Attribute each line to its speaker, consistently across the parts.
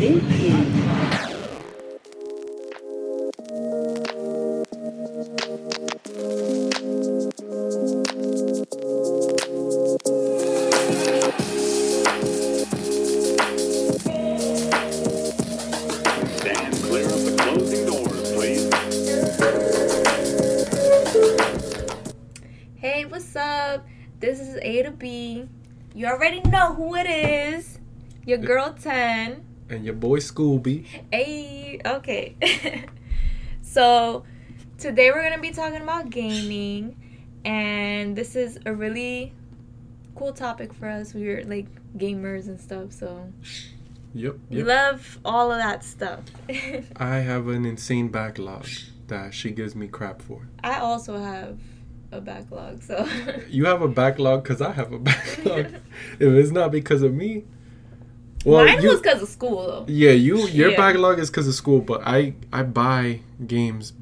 Speaker 1: This is
Speaker 2: And your boy Scooby.
Speaker 3: Hey, okay. so, today we're going to be talking about gaming. And this is a really cool topic for us. We're like gamers and stuff. So,
Speaker 2: Yep.
Speaker 3: we
Speaker 2: yep.
Speaker 3: love all of that stuff.
Speaker 2: I have an insane backlog that she gives me crap for.
Speaker 3: I also have a backlog. So,
Speaker 2: You have a backlog because I have a backlog. if it's not because of me, well,
Speaker 3: mine
Speaker 2: you,
Speaker 3: was because of school, though.
Speaker 2: yeah, you your
Speaker 3: Yeah.
Speaker 2: backlog is because of school, but I I buy games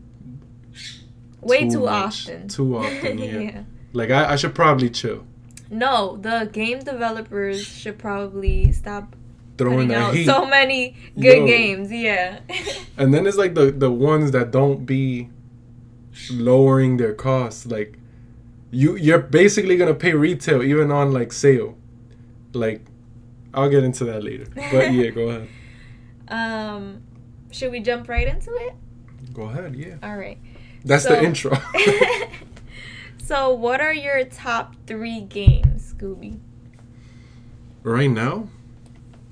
Speaker 3: Way
Speaker 2: too
Speaker 3: too,
Speaker 2: much.
Speaker 3: often.
Speaker 2: Too often, yeah. like I, I should probably chill.
Speaker 3: No, the game developers should probably stop
Speaker 2: Throwing
Speaker 3: out
Speaker 2: heat.
Speaker 3: so many good
Speaker 2: Yo.
Speaker 3: games. Yeah.
Speaker 2: And then it's like the the ones that don't be lowering their costs. Like you you're basically gonna pay retail even on like sale. Like I'll get into that later. But yeah, go ahead.
Speaker 3: um, should we jump right into it?
Speaker 2: Go ahead, yeah.
Speaker 3: All right.
Speaker 2: That's
Speaker 3: So-
Speaker 2: the intro.
Speaker 3: so, what are your top three games, Scooby,
Speaker 2: right now?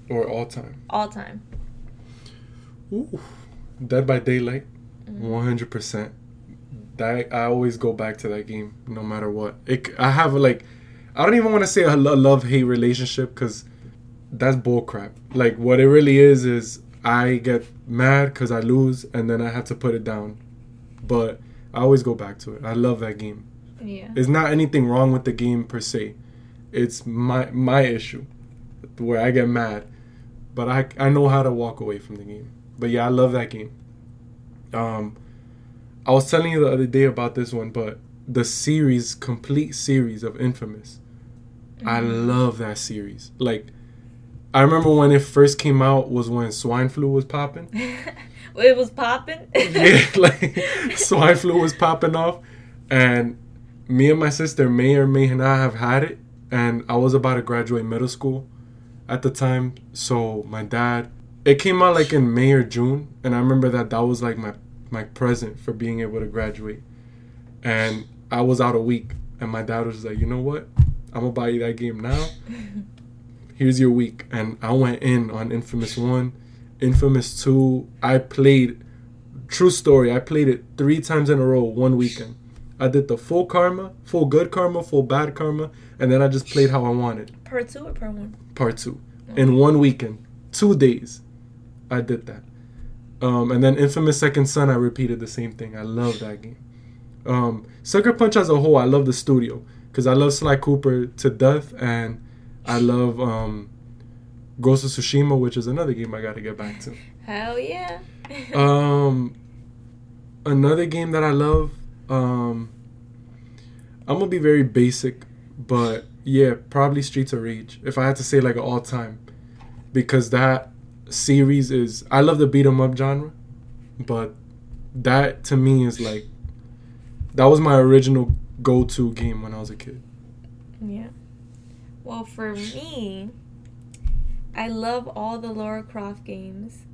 Speaker 2: Or all time?
Speaker 3: all time?
Speaker 2: Ooh. Dead by Daylight.
Speaker 3: Mhm.
Speaker 2: One hundred percent. That I always go back to that game no matter what. It I have like I don't even want to say a love hate relationship because that's bullcrap. Like what it really is is I get mad because I lose and then I have to put it down. But I always go back to it. I love that game.
Speaker 3: Yeah.
Speaker 2: It's not anything wrong with the game per se. It's my my issue where I get mad, but I I know how to walk away from the game. But yeah, I love that game. Um, I was telling you the other day about this one, but the series, complete series of Infamous, I
Speaker 3: Mhm.
Speaker 2: love that series. Like, I remember when it first came out was when swine flu was popping.
Speaker 3: it was popping.
Speaker 2: yeah, like swine flu was popping off, and me and my sister may or may not have had it, and I was about to graduate middle school at the time. So my dad, it came out like in May or June, and I remember that that was like my my present for being able to graduate, and I was out a week, and my dad was like, you know what, I'm gonna buy you that game now. Here's your week, and I went in on Infamous One, Infamous Two. I played true story. I played it three times in a row one weekend. I did the full karma, full good karma, full bad karma, and then I just played how I wanted.
Speaker 3: Part two or part one?
Speaker 2: Part two in one weekend, two days. I did that. Um, and then Infamous Second Son, I repeated the same thing. I love that game. Um, Sucker Punch as a whole, I love the studio because I love Sly Cooper to death, and I love um, Ghost of Tsushima, which is another game I got to get back to.
Speaker 3: Hell yeah.
Speaker 2: Um, another game that I love. Um, I'm gonna be very basic, but yeah, probably Streets of Rage. If I had to say like all time, because that series is I love the beat 'em up genre, but that to me is like that was my original go to game when I was a kid.
Speaker 3: Yeah. Well, for me, I love all the Laura Croft games.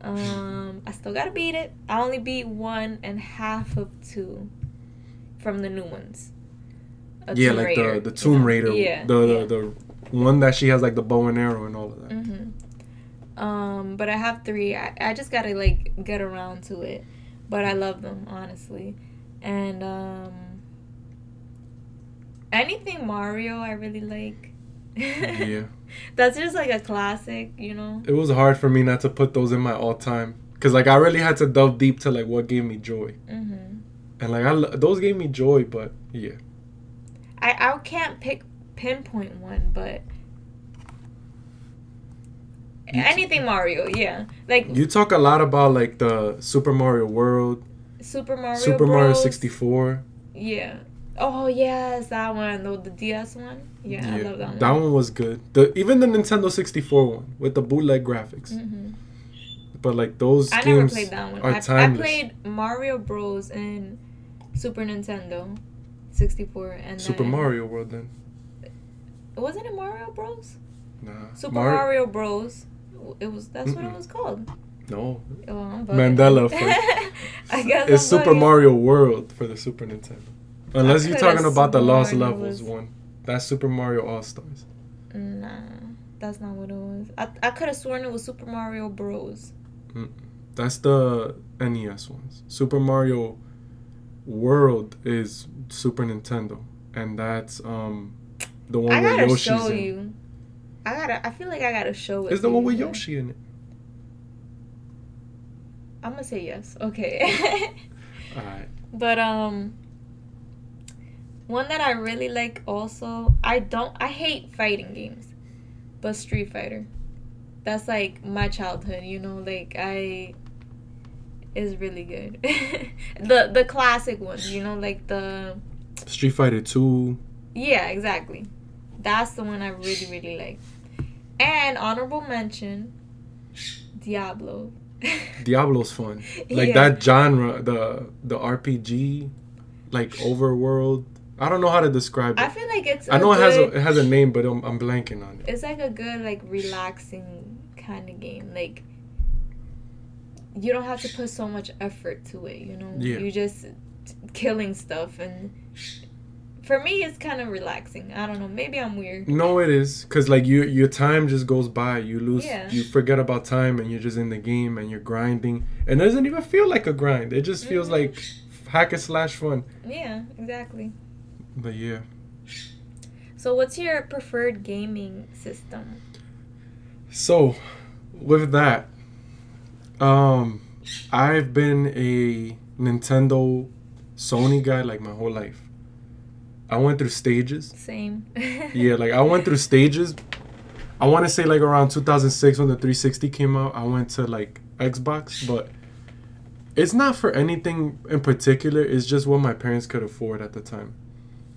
Speaker 3: Um, I still gotta beat it. I only beat one and half of two from the new ones. A
Speaker 2: yeah,
Speaker 3: Tomb
Speaker 2: like
Speaker 3: Raider,
Speaker 2: the the Tomb
Speaker 3: yeah.
Speaker 2: Raider,
Speaker 3: Yeah.
Speaker 2: the,
Speaker 3: yeah.
Speaker 2: the the one that she has like the bow and arrow and all of that.
Speaker 3: Mm-hmm. Um, but I have three. I, I just gotta like get around to it. But I love them honestly, and um, anything Mario I really like.
Speaker 2: Yeah.
Speaker 3: That's just like a classic, you know.
Speaker 2: it was hard for me not to put those in my all time because like I really had to delve deep to like what gave me joy
Speaker 3: hmm
Speaker 2: and like I lo- those gave me joy but yeah
Speaker 3: I I can't pick pinpoint one, but
Speaker 2: You t-
Speaker 3: anything Mario, yeah, like
Speaker 2: you talk a lot about like the Super Mario World
Speaker 3: Super Mario.
Speaker 2: Super Mario 64
Speaker 3: Yeah, Oh yes, that one. The, the DS one. Yeah, I love that one.
Speaker 2: That one was good. The even the Nintendo 64 one with the bootleg graphics.
Speaker 3: hmm
Speaker 2: But like those
Speaker 3: I never played that one.
Speaker 2: are
Speaker 3: I, I played Mario Bros. in Super Nintendo 64 and
Speaker 2: Super
Speaker 3: then-
Speaker 2: Mario World then.
Speaker 3: Wasn't it Mario Bros?
Speaker 2: Nah.
Speaker 3: Super
Speaker 2: Mar-
Speaker 3: Mario Bros. It was that's what it was called.
Speaker 2: No.
Speaker 3: Oh.
Speaker 2: Mandela effect.
Speaker 3: I guess
Speaker 2: It's
Speaker 3: I'm
Speaker 2: Super
Speaker 3: bugging.
Speaker 2: Mario World for the Super Nintendo. Unless you're talking about the Lost Levels
Speaker 3: was-
Speaker 2: one. That's Super Mario All Stars.
Speaker 3: Nah, that's not what it was. I I could have sworn it was Super Mario Bros.
Speaker 2: That's the NES ones. Super Mario World is Super Nintendo, and that's um the one with Yoshi.
Speaker 3: I
Speaker 2: where
Speaker 3: gotta
Speaker 2: Yoshi's
Speaker 3: show
Speaker 2: in.
Speaker 3: you. I gotta. I feel like I gotta show it.
Speaker 2: It's the one with Yoshi in it.
Speaker 3: I'm gonna say yes. Okay.
Speaker 2: Alright.
Speaker 3: But um one that I really like also, I don't I hate fighting games. But Street Fighter. That's like my childhood, you know, like I is really good. the the classic ones, you know, like the
Speaker 2: Street Fighter 2.
Speaker 3: yeah, exactly. That's the one I really really like. And honorable mention Diablo.
Speaker 2: Diablo's fun. Like
Speaker 3: Yeah.
Speaker 2: that genre, the the RPG, like overworld. I don't know how to describe it.
Speaker 3: I feel like it's
Speaker 2: I know it has a it has a name, but I'm, I'm blanking on it.
Speaker 3: it's like a good like relaxing kind of game like you don't have to put so much effort to it you know
Speaker 2: Yeah.
Speaker 3: you just killing stuff and for me it's kind of relaxing i don't know maybe i'm weird
Speaker 2: No, it is because like you your time just goes by. You lose,
Speaker 3: Yeah.
Speaker 2: you forget about time, and you're just in the game and you're grinding. And it doesn't even feel like a grind. It just feels
Speaker 3: Mhm.
Speaker 2: like hack and slash fun.
Speaker 3: yeah exactly
Speaker 2: But yeah,
Speaker 3: so what's your preferred gaming system
Speaker 2: so with that, um, I've been a Nintendo, Sony guy like my whole life. I went through stages.
Speaker 3: same
Speaker 2: Yeah, like I went through stages. I want to say like around 2006 when the 360 came out, I went to like Xbox, but it's not for anything in particular. It's just what my parents could afford at the time.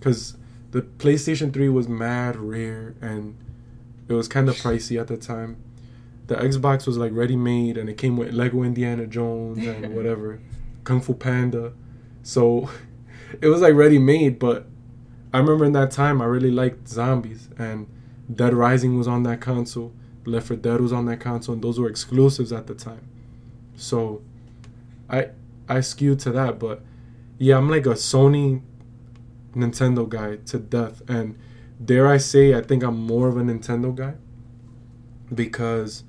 Speaker 2: Cuz the PlayStation 3 was mad rare and it was kind of pricey at the time. The Xbox was like ready made and it came with Lego Indiana Jones and whatever, Kung Fu Panda. So it was like ready made, but I remember in that time I really liked zombies and Dead Rising was on that console, Left 4 Dead was on that console, and those were exclusives at the time. So I I skewed to that, but yeah, I'm like a Sony Nintendo guy to death. And dare I say I think I'm more of a Nintendo guy. Because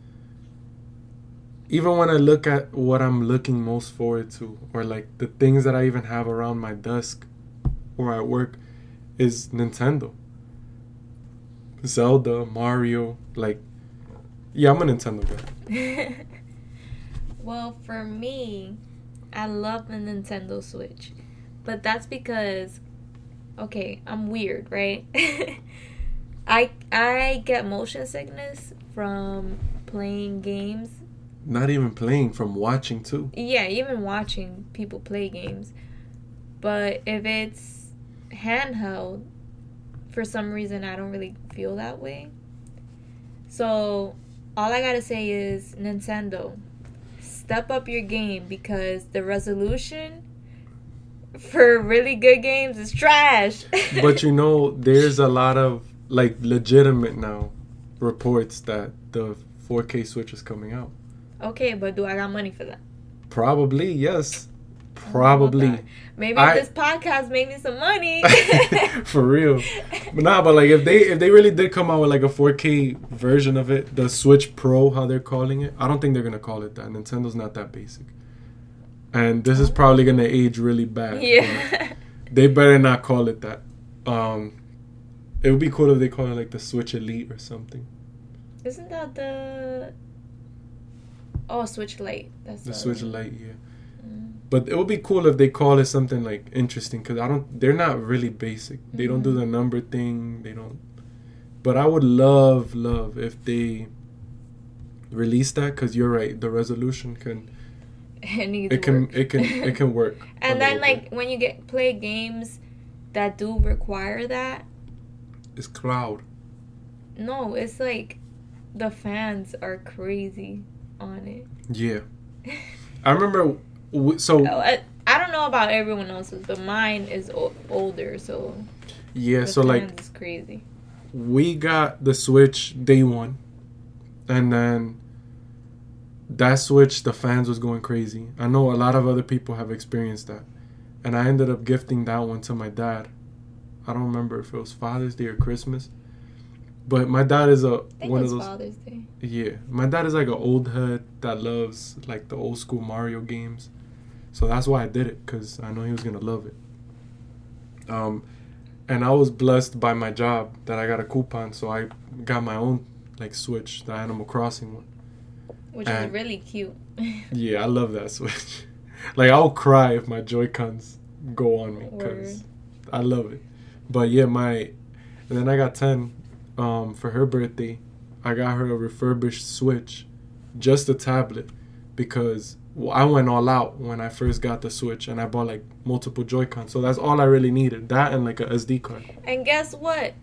Speaker 2: even when I look at what I'm looking most forward to, or like the things that I even have around my desk or at work, is Nintendo. Zelda, Mario, like yeah, I'm a Nintendo guy.
Speaker 3: well, for me, I love the Nintendo Switch. But that's because okay, I'm weird, right? I I get motion sickness from playing games.
Speaker 2: Not even playing from watching too.
Speaker 3: Yeah, even watching people play games. But if it's handheld, for some reason I don't really feel that way. So all I gotta say is Nintendo, step up your game because the resolution for really good games is trash.
Speaker 2: But you know, there's a lot of like legitimate now reports that the 4K Switch is coming out.
Speaker 3: okay, but do I got money for that?
Speaker 2: Probably, yes.
Speaker 3: I don't know about
Speaker 2: Probably.
Speaker 3: Maybe
Speaker 2: I-
Speaker 3: this podcast made me some money.
Speaker 2: For real. But nah, but like if they if they really did come out with like a 4K version of it, the Switch Pro, how they're calling it, I don't think they're gonna call it that. Nintendo's not that basic. And this is probably gonna age really bad.
Speaker 3: yeah.
Speaker 2: They better not call it that. Um it would be cool if they call it like the Switch Elite or something.
Speaker 3: Isn't that the Oh, Switch Lite. That's
Speaker 2: The Switch. Lite, yeah.
Speaker 3: Mm.
Speaker 2: But it would be cool if they call it something like interesting because I don't. They're not really basic. They don't do
Speaker 3: Mhm.
Speaker 2: the number thing. They don't. But I would love, love if they release that because you're right. The resolution can
Speaker 3: It needs
Speaker 2: it can
Speaker 3: work.
Speaker 2: it can it can work.
Speaker 3: and then like
Speaker 2: bit.
Speaker 3: when you get play games that do require that.
Speaker 2: It's cloud.
Speaker 3: No, it's like the fans are crazy on it.
Speaker 2: Yeah. I remember. So
Speaker 3: Oh, I, I don't know about everyone else's, but mine is o- older, so
Speaker 2: yeah. So like
Speaker 3: it's crazy.
Speaker 2: we got the Switch day one, and then that Switch, the fans was going crazy. I know a lot of other people have experienced that, and I ended up gifting that one to my dad. I don't remember if it was Father's Day or Christmas, but my dad is a
Speaker 3: I think
Speaker 2: one
Speaker 3: it
Speaker 2: of
Speaker 3: was
Speaker 2: those.
Speaker 3: Father's Day.
Speaker 2: Yeah, my dad is like an old head that loves like the old school Mario games, so that's why I did it because I know he was gonna love it. Um, and I was blessed by my job that I got a coupon, so I got my own like Switch, the Animal Crossing one.
Speaker 3: Which
Speaker 2: And-
Speaker 3: is really cute.
Speaker 2: Yeah, I love that Switch. like I'll cry if my Joy Cons go on me because I love it. But yeah, my and then I got Tenn um, for her birthday. I got her a refurbished Switch, just a tablet, because I went all out when I first got the Switch, and I bought like multiple Joy Cons. So that's all I really needed. That and like a SD card.
Speaker 3: and guess what?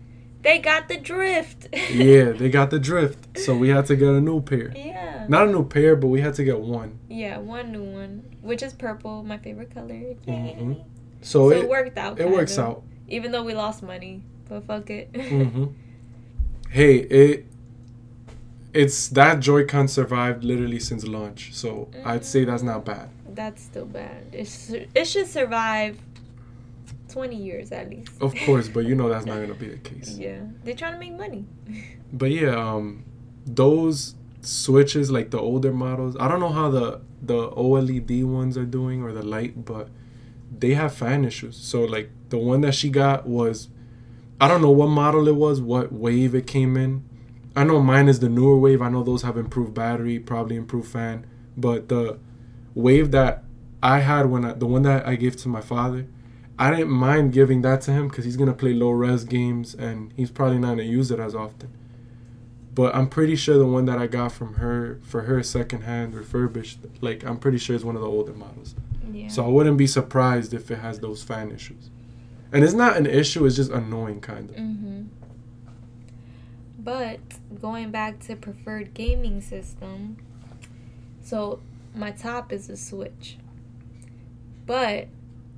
Speaker 3: They got the drift.
Speaker 2: yeah, they got the drift, so we had to get a new pair.
Speaker 3: Yeah.
Speaker 2: Not a new pair, but we had to get one.
Speaker 3: Yeah, one new one, which is purple, my favorite color.
Speaker 2: Mhm.
Speaker 3: So
Speaker 2: So,
Speaker 3: it,
Speaker 2: it
Speaker 3: worked out.
Speaker 2: it works
Speaker 3: kinda.
Speaker 2: out.
Speaker 3: Even though we lost money, but fuck it.
Speaker 2: hmm Hey, it it's that Joy-Con survived literally since launch, so I'd say that's not bad.
Speaker 3: That's still bad. It, sh- it should survive 20 years at least.
Speaker 2: Of course, but you know that's not gonna be the case.
Speaker 3: Yeah. They're trying to make money.
Speaker 2: But yeah, um, those switches like the older models, I don't know how the the OLED ones are doing or the light, but they have fan issues. So like the one that she got was, I don't know what model it was, what wave it came in. I know mine is the newer wave. I know those have improved battery, probably improved fan, but the wave that I had when I, the one that I gave to my father, I didn't mind giving that to him because he's gonna play low res games and he's probably not gonna use it as often. But I'm pretty sure the one that I got from her for her secondhand refurbished, like I'm pretty sure it's one of the older models.
Speaker 3: Yeah.
Speaker 2: So I wouldn't be surprised if it has those fan issues. And it's not an issue; it's just annoying, kind of.
Speaker 3: Mm-hmm. But going back to preferred gaming system, so my top is a Switch, but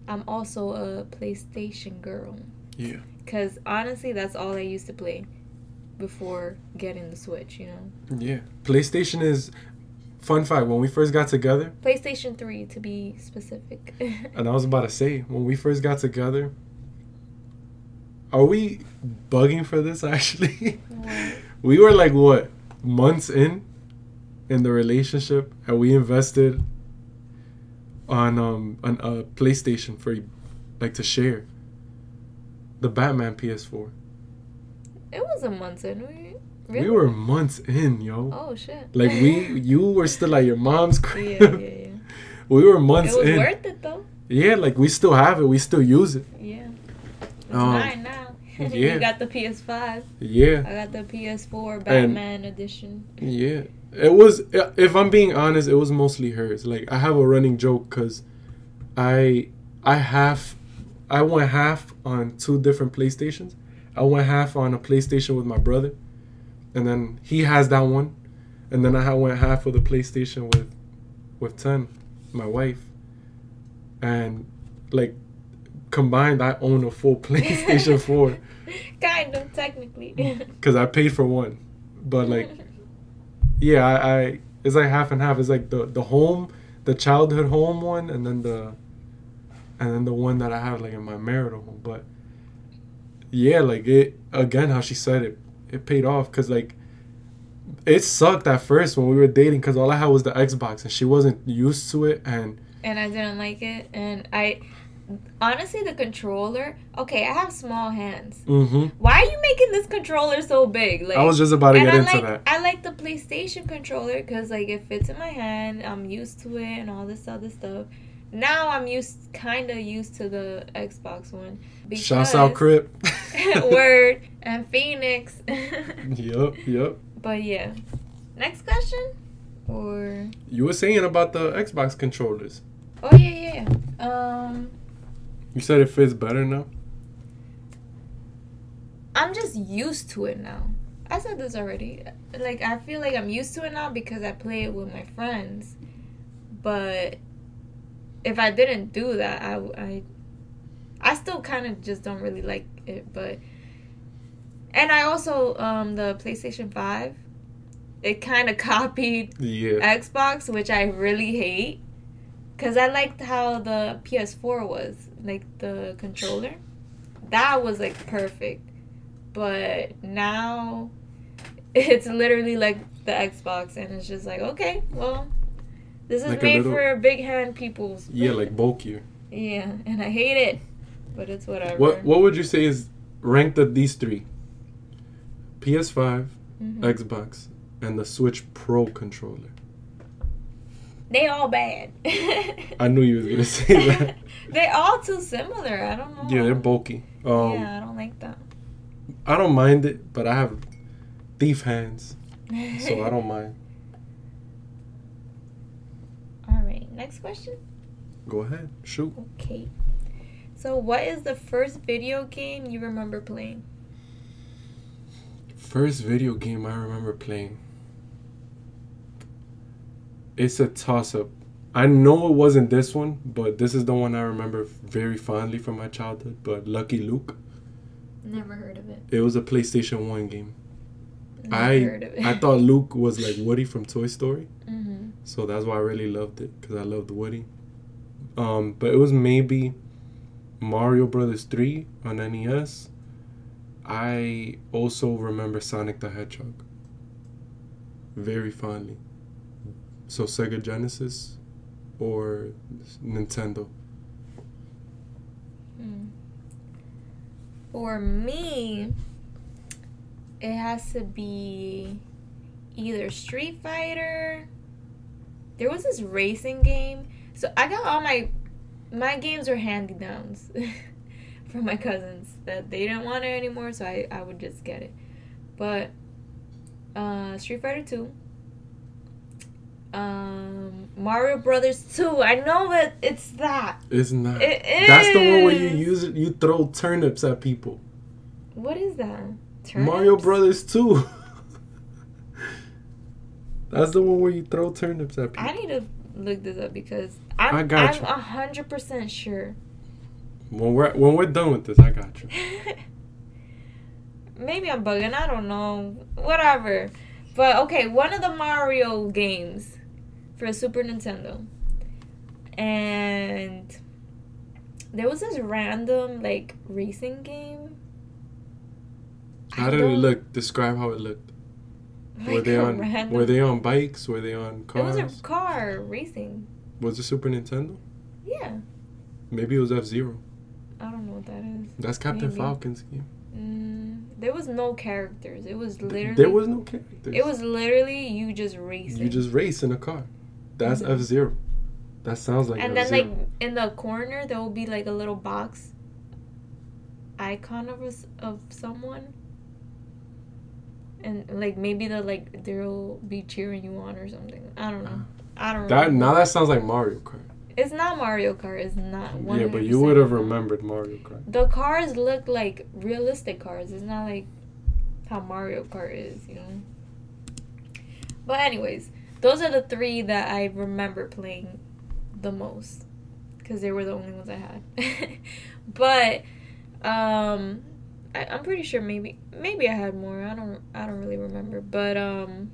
Speaker 3: I'm also a PlayStation girl.
Speaker 2: Yeah.
Speaker 3: Cause honestly, that's all I used to play before getting the Switch. You know,
Speaker 2: Yeah. PlayStation is. Fun fact: When we first got together,
Speaker 3: PlayStation Three to be specific.
Speaker 2: and I was about to say, when we first got together, are we bugging for this? Actually,
Speaker 3: What?
Speaker 2: we were like what months in in the relationship, and we invested on um on a PlayStation for like to share the Batman PS4.
Speaker 3: It was a month in. We, really?
Speaker 2: We were months in, yo.
Speaker 3: Oh shit.
Speaker 2: Like we, you were still at your mom's
Speaker 3: yeah,
Speaker 2: crib.
Speaker 3: yeah, yeah.
Speaker 2: We were months in.
Speaker 3: It was
Speaker 2: in.
Speaker 3: worth it though.
Speaker 2: Yeah, like we still have it. We still use it.
Speaker 3: Yeah. It's
Speaker 2: Um,
Speaker 3: mine now.
Speaker 2: yeah.
Speaker 3: you got the PS5.
Speaker 2: Yeah,
Speaker 3: I got the PS4 Batman edition.
Speaker 2: yeah. It was. If I'm being honest, it was mostly hers. Like I have a running joke because I, I half, I went half on two different PlayStations. I went half on a PlayStation with my brother, and then he has that one, and then I went half with the PlayStation with, with Tenn, my wife, and like combined, I own a full PlayStation Four.
Speaker 3: kind of, technically.
Speaker 2: because I paid for one. But like, yeah, I, I it's like half and half. It's like the the home, the childhood home one, and then the, and then the one that I have like in my marital home. But yeah, like it again, how she said it, it paid off because like. It sucked at first when we were dating because all I had was the Xbox and she wasn't used to it and
Speaker 3: and I didn't like it. And I, honestly, the controller. Okay, I have small hands.
Speaker 2: hmm
Speaker 3: Why are you making this controller so big? Like
Speaker 2: I was just about to get
Speaker 3: I
Speaker 2: into
Speaker 3: like
Speaker 2: that.
Speaker 3: I like the PlayStation controller because like it fits in my hand. I'm used to it and all this other stuff. Now I'm used, kind of used to the Xbox one.
Speaker 2: Shouts out Crip.
Speaker 3: Word and Phoenix.
Speaker 2: yep, yep.
Speaker 3: but yeah, next question or
Speaker 2: You were saying about the Xbox controllers.
Speaker 3: oh yeah yeah. Um,
Speaker 2: You said it fits better now.
Speaker 3: I'm just used to it now. I said this already. Like I feel like I'm used to it now because I play it with my friends. But if I didn't do that, I I, I still kind of just don't really like it. But and I also um the PlayStation Five, it kind of copied
Speaker 2: Yeah.
Speaker 3: Xbox, which I really hate. Cause I liked how the PS4 was, like the controller. That was like perfect. But now it's literally like the Xbox and it's just like, okay, well, this is
Speaker 2: Like
Speaker 3: made
Speaker 2: little-
Speaker 3: for big hand peoples.
Speaker 2: Yeah, like bulkier.
Speaker 3: Yeah, and I hate it. But it's whatever.
Speaker 2: What What would you say is ranked at these three? PS5,
Speaker 3: Mhm.
Speaker 2: Xbox, and the Switch Pro controller.
Speaker 3: They all bad.
Speaker 2: I knew you was gonna say that.
Speaker 3: They're all too similar. I don't know.
Speaker 2: Yeah, they're bulky. Um,
Speaker 3: yeah, I don't like that.
Speaker 2: I don't mind it, but I have thief hands, so I don't mind.
Speaker 3: All right, next question.
Speaker 2: Go ahead, shoot.
Speaker 3: Okay. So, what is the first video game you remember playing?
Speaker 2: First video game I remember playing. It's a toss up. I know it wasn't this one, but this is the one I remember very fondly from my childhood. But Lucky Luke,
Speaker 3: Never heard of it.
Speaker 2: it was a PlayStation 1 game.
Speaker 3: Never
Speaker 2: I
Speaker 3: heard of it.
Speaker 2: I thought Luke was like Woody from Toy Story,
Speaker 3: hmm
Speaker 2: so that's why I really loved it because I loved Woody. Um, but it was maybe Mario Brothers 3 on NES. I also remember Sonic the Hedgehog very fondly. So Sega Genesis or Nintendo.
Speaker 3: Mm. For me, it has to be either Street Fighter. There was this racing game. So I got all my my games were handy downs from my cousins that they didn't want it anymore, so I, I would just get it. But uh Street Fighter 2. Um Mario Brothers 2. I know that it's that.
Speaker 2: It's not.
Speaker 3: It
Speaker 2: That's the one where you use it. You throw turnips at people.
Speaker 3: What is that?
Speaker 2: Mario Brothers 2. That's the one where you throw turnips at people.
Speaker 3: I need to look this up because I'm
Speaker 2: I got
Speaker 3: I'm
Speaker 2: you.
Speaker 3: a hundred percent sure.
Speaker 2: When we're when we're done with this, I got you.
Speaker 3: Maybe I'm bugging. I don't know. Whatever. But okay, one of the Mario games for Super Nintendo, and there was this random like racing game.
Speaker 2: How
Speaker 3: I
Speaker 2: did it look? Describe how it looked. Were they on?
Speaker 3: random-
Speaker 2: Were they on bikes? Were they on cars?
Speaker 3: It was a car racing.
Speaker 2: Was it Super Nintendo?
Speaker 3: Yeah,
Speaker 2: Maybe it was F Zero.
Speaker 3: I don't know what that is.
Speaker 2: That's Captain
Speaker 3: Maybe.
Speaker 2: Falcon's game.
Speaker 3: Mm, there was no characters. It was literally.
Speaker 2: There was no characters.
Speaker 3: It was literally you just racing.
Speaker 2: You just race in a car. That's
Speaker 3: Mhm.
Speaker 2: F Zero. That sounds like
Speaker 3: and then
Speaker 2: F-Zero.
Speaker 3: like in the corner there will be like a little box icon of of someone. And like maybe the like they'll be cheering you on or something. I don't know. I don't.
Speaker 2: that
Speaker 3: remember.
Speaker 2: now that sounds like Mario Kart.
Speaker 3: It's not Mario Kart. It's not. 100%
Speaker 2: Yeah, but you would have remembered Mario Kart.
Speaker 3: The cars look like realistic cars. It's not like how Mario Kart is, you know. But anyways, those are the three that I remember playing the most because they were the only ones I had. but um, I, I'm pretty sure maybe maybe I had more. I don't I don't really remember. But um,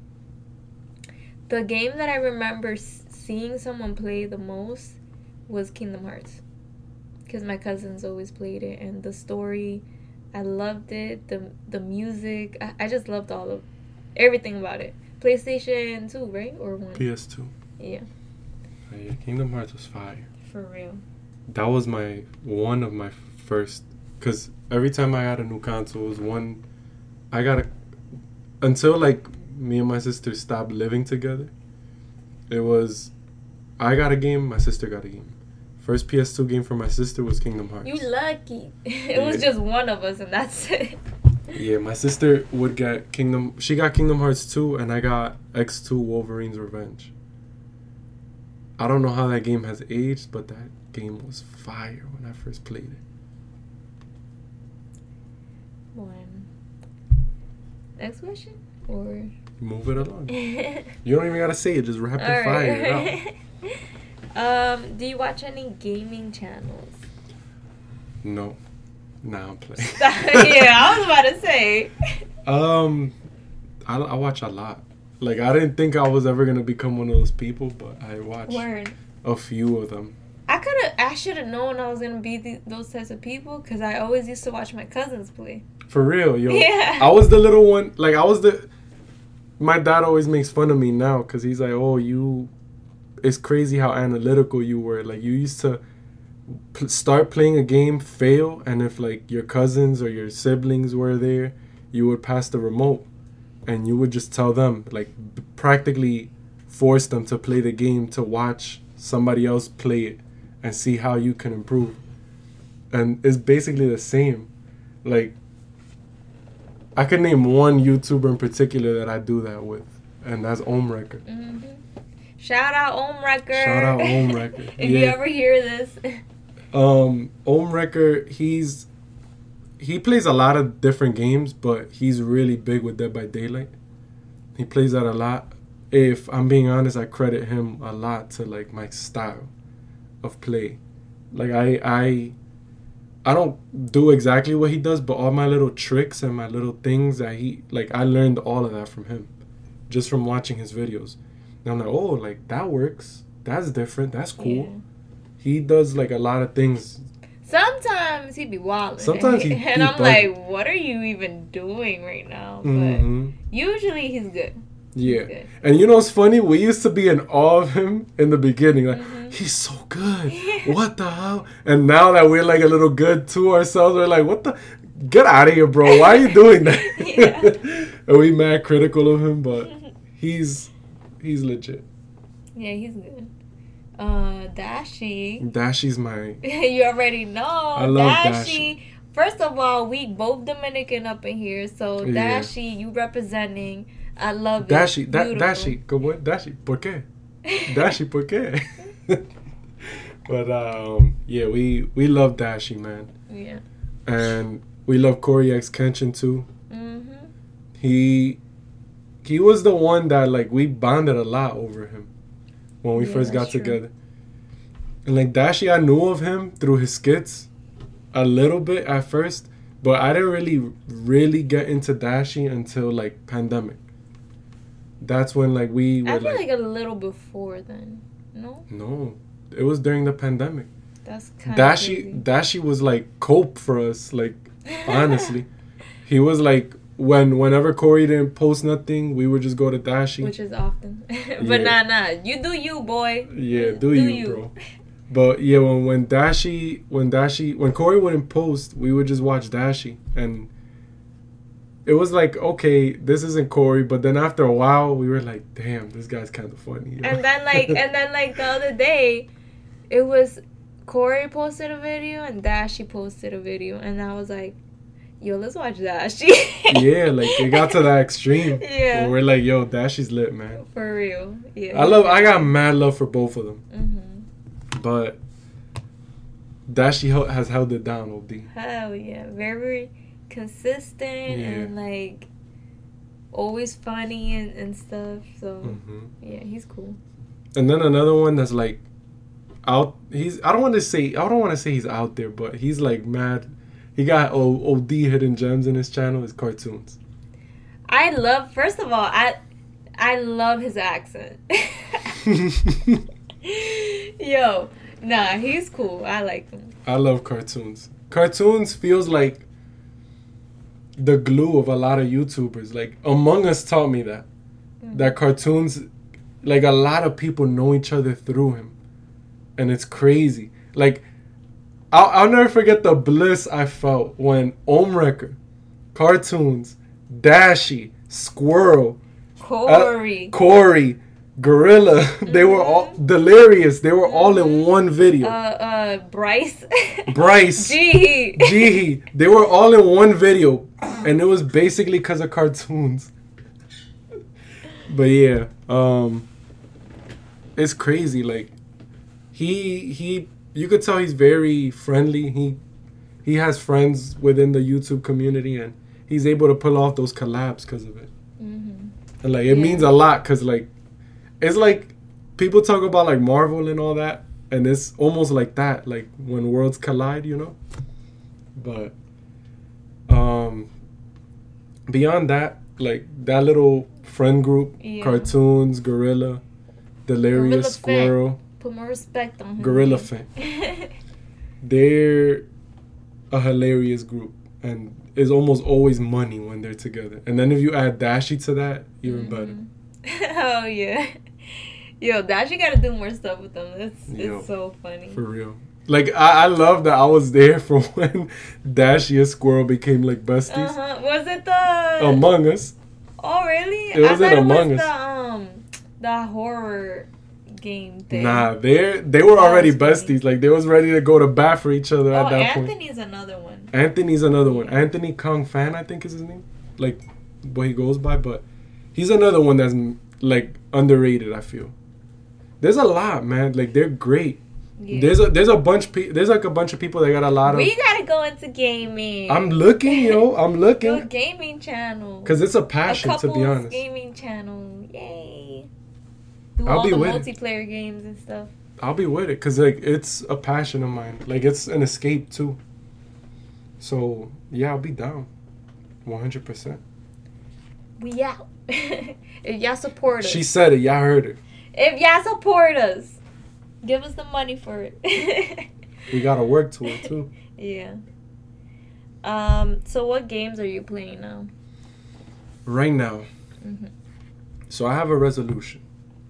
Speaker 3: the game that I remember s- seeing someone play the most was Kingdom Hearts because my cousins always played it and the story i loved it the the music I, I just loved all of everything about it playstation 2 right or 1
Speaker 2: PS2.
Speaker 3: yeah
Speaker 2: Oh, yeah, Kingdom Hearts was fire.
Speaker 3: for real
Speaker 2: That was my one of my first. Cause every time I had a new console, it was one. I got a until like me and my sister stopped living together. It was, I got a game. My sister got a game. First PS2 game for my sister was Kingdom Hearts.
Speaker 3: you lucky it was just one of us and that's it
Speaker 2: Yeah, my sister would get Kingdom. She got Kingdom Hearts 2, and I got X2 Wolverine's Revenge. I don't know how that game has aged, but that game was fire when I first played it.
Speaker 3: One Next question? Or.
Speaker 2: Move it along. You don't even gotta say it. Just rapid fire it
Speaker 3: um, do you watch any gaming channels?
Speaker 2: No. Nah, I'm playing.
Speaker 3: yeah, I was about to say.
Speaker 2: Um, I, I watch a lot. Like I didn't think I was ever gonna become one of those people, but I watch
Speaker 3: Word.
Speaker 2: a few of them.
Speaker 3: I could have. I should have known I was gonna be the, those types of people because I always used to watch my cousins play.
Speaker 2: For real, yo.
Speaker 3: Yeah.
Speaker 2: I was the little one. Like I was the. My dad always makes fun of me now because he's like, "Oh, you." It's crazy how analytical you were. Like you used to pl- start playing a game, fail, and if like your cousins or your siblings were there, you would pass the remote, and you would just tell them, like, b- practically force them to play the game to watch somebody else play it and see how you can improve. And it's basically the same. Like I could name one YouTuber in particular that I do that with, and that's Ohmwrecker.
Speaker 3: hmm Shout out Ohmwrecker.
Speaker 2: Shout out Ohmwrecker.
Speaker 3: if you ever hear this.
Speaker 2: Um, Ohmwrecker, he's he plays a lot of different games, but he's really big with Dead by Daylight. He plays that a lot. If I'm being honest, I credit him a lot to like my style of play. Like I I I don't do exactly what he does, but all my little tricks and my little things that he like I learned all of that from him. Just from watching his videos. And I'm like, oh, like that works. That's different. That's cool.
Speaker 3: Yeah.
Speaker 2: He does like a lot of things
Speaker 3: Sometimes he be wild.
Speaker 2: Sometimes he-
Speaker 3: and
Speaker 2: he
Speaker 3: I'm like, what are you even doing right now? But
Speaker 2: hmm
Speaker 3: usually he's good.
Speaker 2: Yeah.
Speaker 3: good.
Speaker 2: And you know what's funny? We used to be in awe of him in the beginning. Like,
Speaker 3: Mhm.
Speaker 2: He's so good. What the hell? And now that we're like a little good to ourselves, we're like, what the? Get out of here, bro. Why are you doing that?
Speaker 3: Yeah.
Speaker 2: and we mad critical of him, but he's he's legit.
Speaker 3: Yeah, he's good. Uh, Dashie.
Speaker 2: Dashie's my
Speaker 3: you already know.
Speaker 2: I love
Speaker 3: Dashie. First of all, we both Dominican up in here, so
Speaker 2: Yeah.
Speaker 3: Dashie, you representing. I love
Speaker 2: Dashie.
Speaker 3: it.
Speaker 2: Da-
Speaker 3: Beautiful.
Speaker 2: Dashie. ¿Cómo es? Dashie. ¿Por qué? Dashie, ¿por qué? but um, yeah, we we love Dashie, man.
Speaker 3: Yeah.
Speaker 2: and we love CoryxKenshin too.
Speaker 3: Mhm.
Speaker 2: He he was the one that like we bonded a lot over him when we
Speaker 3: Yeah,
Speaker 2: first got
Speaker 3: that's true.
Speaker 2: together. And like Dashie, I knew of him through his skits a little bit at first, but I didn't really really get into Dashie until like pandemic. That's when like we
Speaker 3: I feel
Speaker 2: like,
Speaker 3: like a little before then. No,
Speaker 2: no, it was during the pandemic.
Speaker 3: that's kind
Speaker 2: of Dashie Dashie was like cope for us, like honestly. He was like when whenever Cory didn't post nothing, we would just go to Dashie.
Speaker 3: which is often. but
Speaker 2: Yeah.
Speaker 3: nah, nah, you do you, boy.
Speaker 2: yeah, do, you, bro? But yeah, when when Dashie when Dashie when Cory wouldn't post, we would just watch Dashie, and it was like okay, this isn't Cory. But then after a while, we were like, damn, this guy's kind of funny.
Speaker 3: And then like, and then like the other day, it was Cory posted a video and Dashie posted a video, and I was like, yo, let's watch Dashie.
Speaker 2: yeah, like it got to that extreme.
Speaker 3: Yeah.
Speaker 2: we're like, yo, Dashie's lit, man.
Speaker 3: For real. Yeah.
Speaker 2: I love. I got mad love for both of them,
Speaker 3: hmm
Speaker 2: but Dashie has held it down. Od.
Speaker 3: Hell yeah. Very consistent
Speaker 2: Yeah.
Speaker 3: and like always funny and, and stuff. So
Speaker 2: hmm
Speaker 3: yeah, he's cool.
Speaker 2: And then another one that's like out. He's. I don't want to say. I don't want to say he's out there, but he's like mad. He got o- OD hidden gems in his channel. His cartoons.
Speaker 3: I love. First of all, I I love his accent. Yo, nah, he's cool. I like him.
Speaker 2: I love Cartoonz. Cartoonz feels like the glue of a lot of YouTubers. Like Among Us taught me that. Mm. That Cartoonz like a lot of people know each other through him. And it's crazy. Like I'll, I'll never forget the bliss I felt when Ohmwrecker, Cartoonz, Dashie, Squirrel,
Speaker 3: uh,
Speaker 2: Cory. Cory, Gorilla, they were all delirious. They were all in one
Speaker 3: uh,
Speaker 2: video.
Speaker 3: uh, Bryce.
Speaker 2: Bryce.
Speaker 3: G.
Speaker 2: Gee, they were all in one video, and it was basically because of Cartoonz. But yeah, um, it's crazy. Like he he, you could tell he's very friendly. He he has friends within the YouTube community, and he's able to pull off those collabs because of it.
Speaker 3: hmm
Speaker 2: And like it
Speaker 3: Yeah.
Speaker 2: means a lot because like it's like people talk about like Marvel and all that, and it's almost like that, like when worlds collide, you know. But um, beyond that, like that little friend group,
Speaker 3: Yeah.
Speaker 2: Cartoonz, Gorilla, Delirious
Speaker 3: Gorilla.
Speaker 2: Squirrel,
Speaker 3: Put more respect on him.
Speaker 2: Gorilla Fan. They're a hilarious group, and it's almost always money when they're together. And then if you add Dashie to that, even better.
Speaker 3: Mhm. oh yeah. Yo, Dashie gotta do more stuff with them. It's
Speaker 2: Yo,
Speaker 3: it's so funny.
Speaker 2: For real. Like I, I love that I was there for when Dashie and Squirrel became like besties.
Speaker 3: Uh-huh. Was it the
Speaker 2: Among Us.
Speaker 3: Oh really?
Speaker 2: It wasn't
Speaker 3: I thought
Speaker 2: Among
Speaker 3: it was
Speaker 2: Us.
Speaker 3: the um the horror game thing.
Speaker 2: Nah, they they were
Speaker 3: That
Speaker 2: already
Speaker 3: was
Speaker 2: besties. Like they was ready to go to bat for each other
Speaker 3: Oh,
Speaker 2: at that point.
Speaker 3: Anthony's another one.
Speaker 2: Anthony's another one. Anthony Kongphan, I think is his name. Like what he goes by, but he's another one that's like underrated. I feel. There's a lot, man. Like they're great.
Speaker 3: Yeah.
Speaker 2: There's a there's a bunch. Pe- there's like a bunch of people that got a lot of.
Speaker 3: we gotta go into gaming.
Speaker 2: I'm looking, yo. I'm
Speaker 3: Your
Speaker 2: looking
Speaker 3: gaming channel.
Speaker 2: because it's a
Speaker 3: a
Speaker 2: passion to be honest.
Speaker 3: gaming channel. Yay. Do
Speaker 2: I'll
Speaker 3: all
Speaker 2: be
Speaker 3: the
Speaker 2: with it.
Speaker 3: multiplayer games and stuff.
Speaker 2: I'll be with it because like it's a passion of mine. Like it's an escape too. So yeah, I'll be down, one hundred percent.
Speaker 3: We out. if y'all support us.
Speaker 2: She said it. Y'all heard it.
Speaker 3: If y'all support us, give us the money for it.
Speaker 2: We gotta work to it too.
Speaker 3: yeah. Um. So, what games are you playing now?
Speaker 2: Right now,
Speaker 3: Mhm.
Speaker 2: so I have a resolution.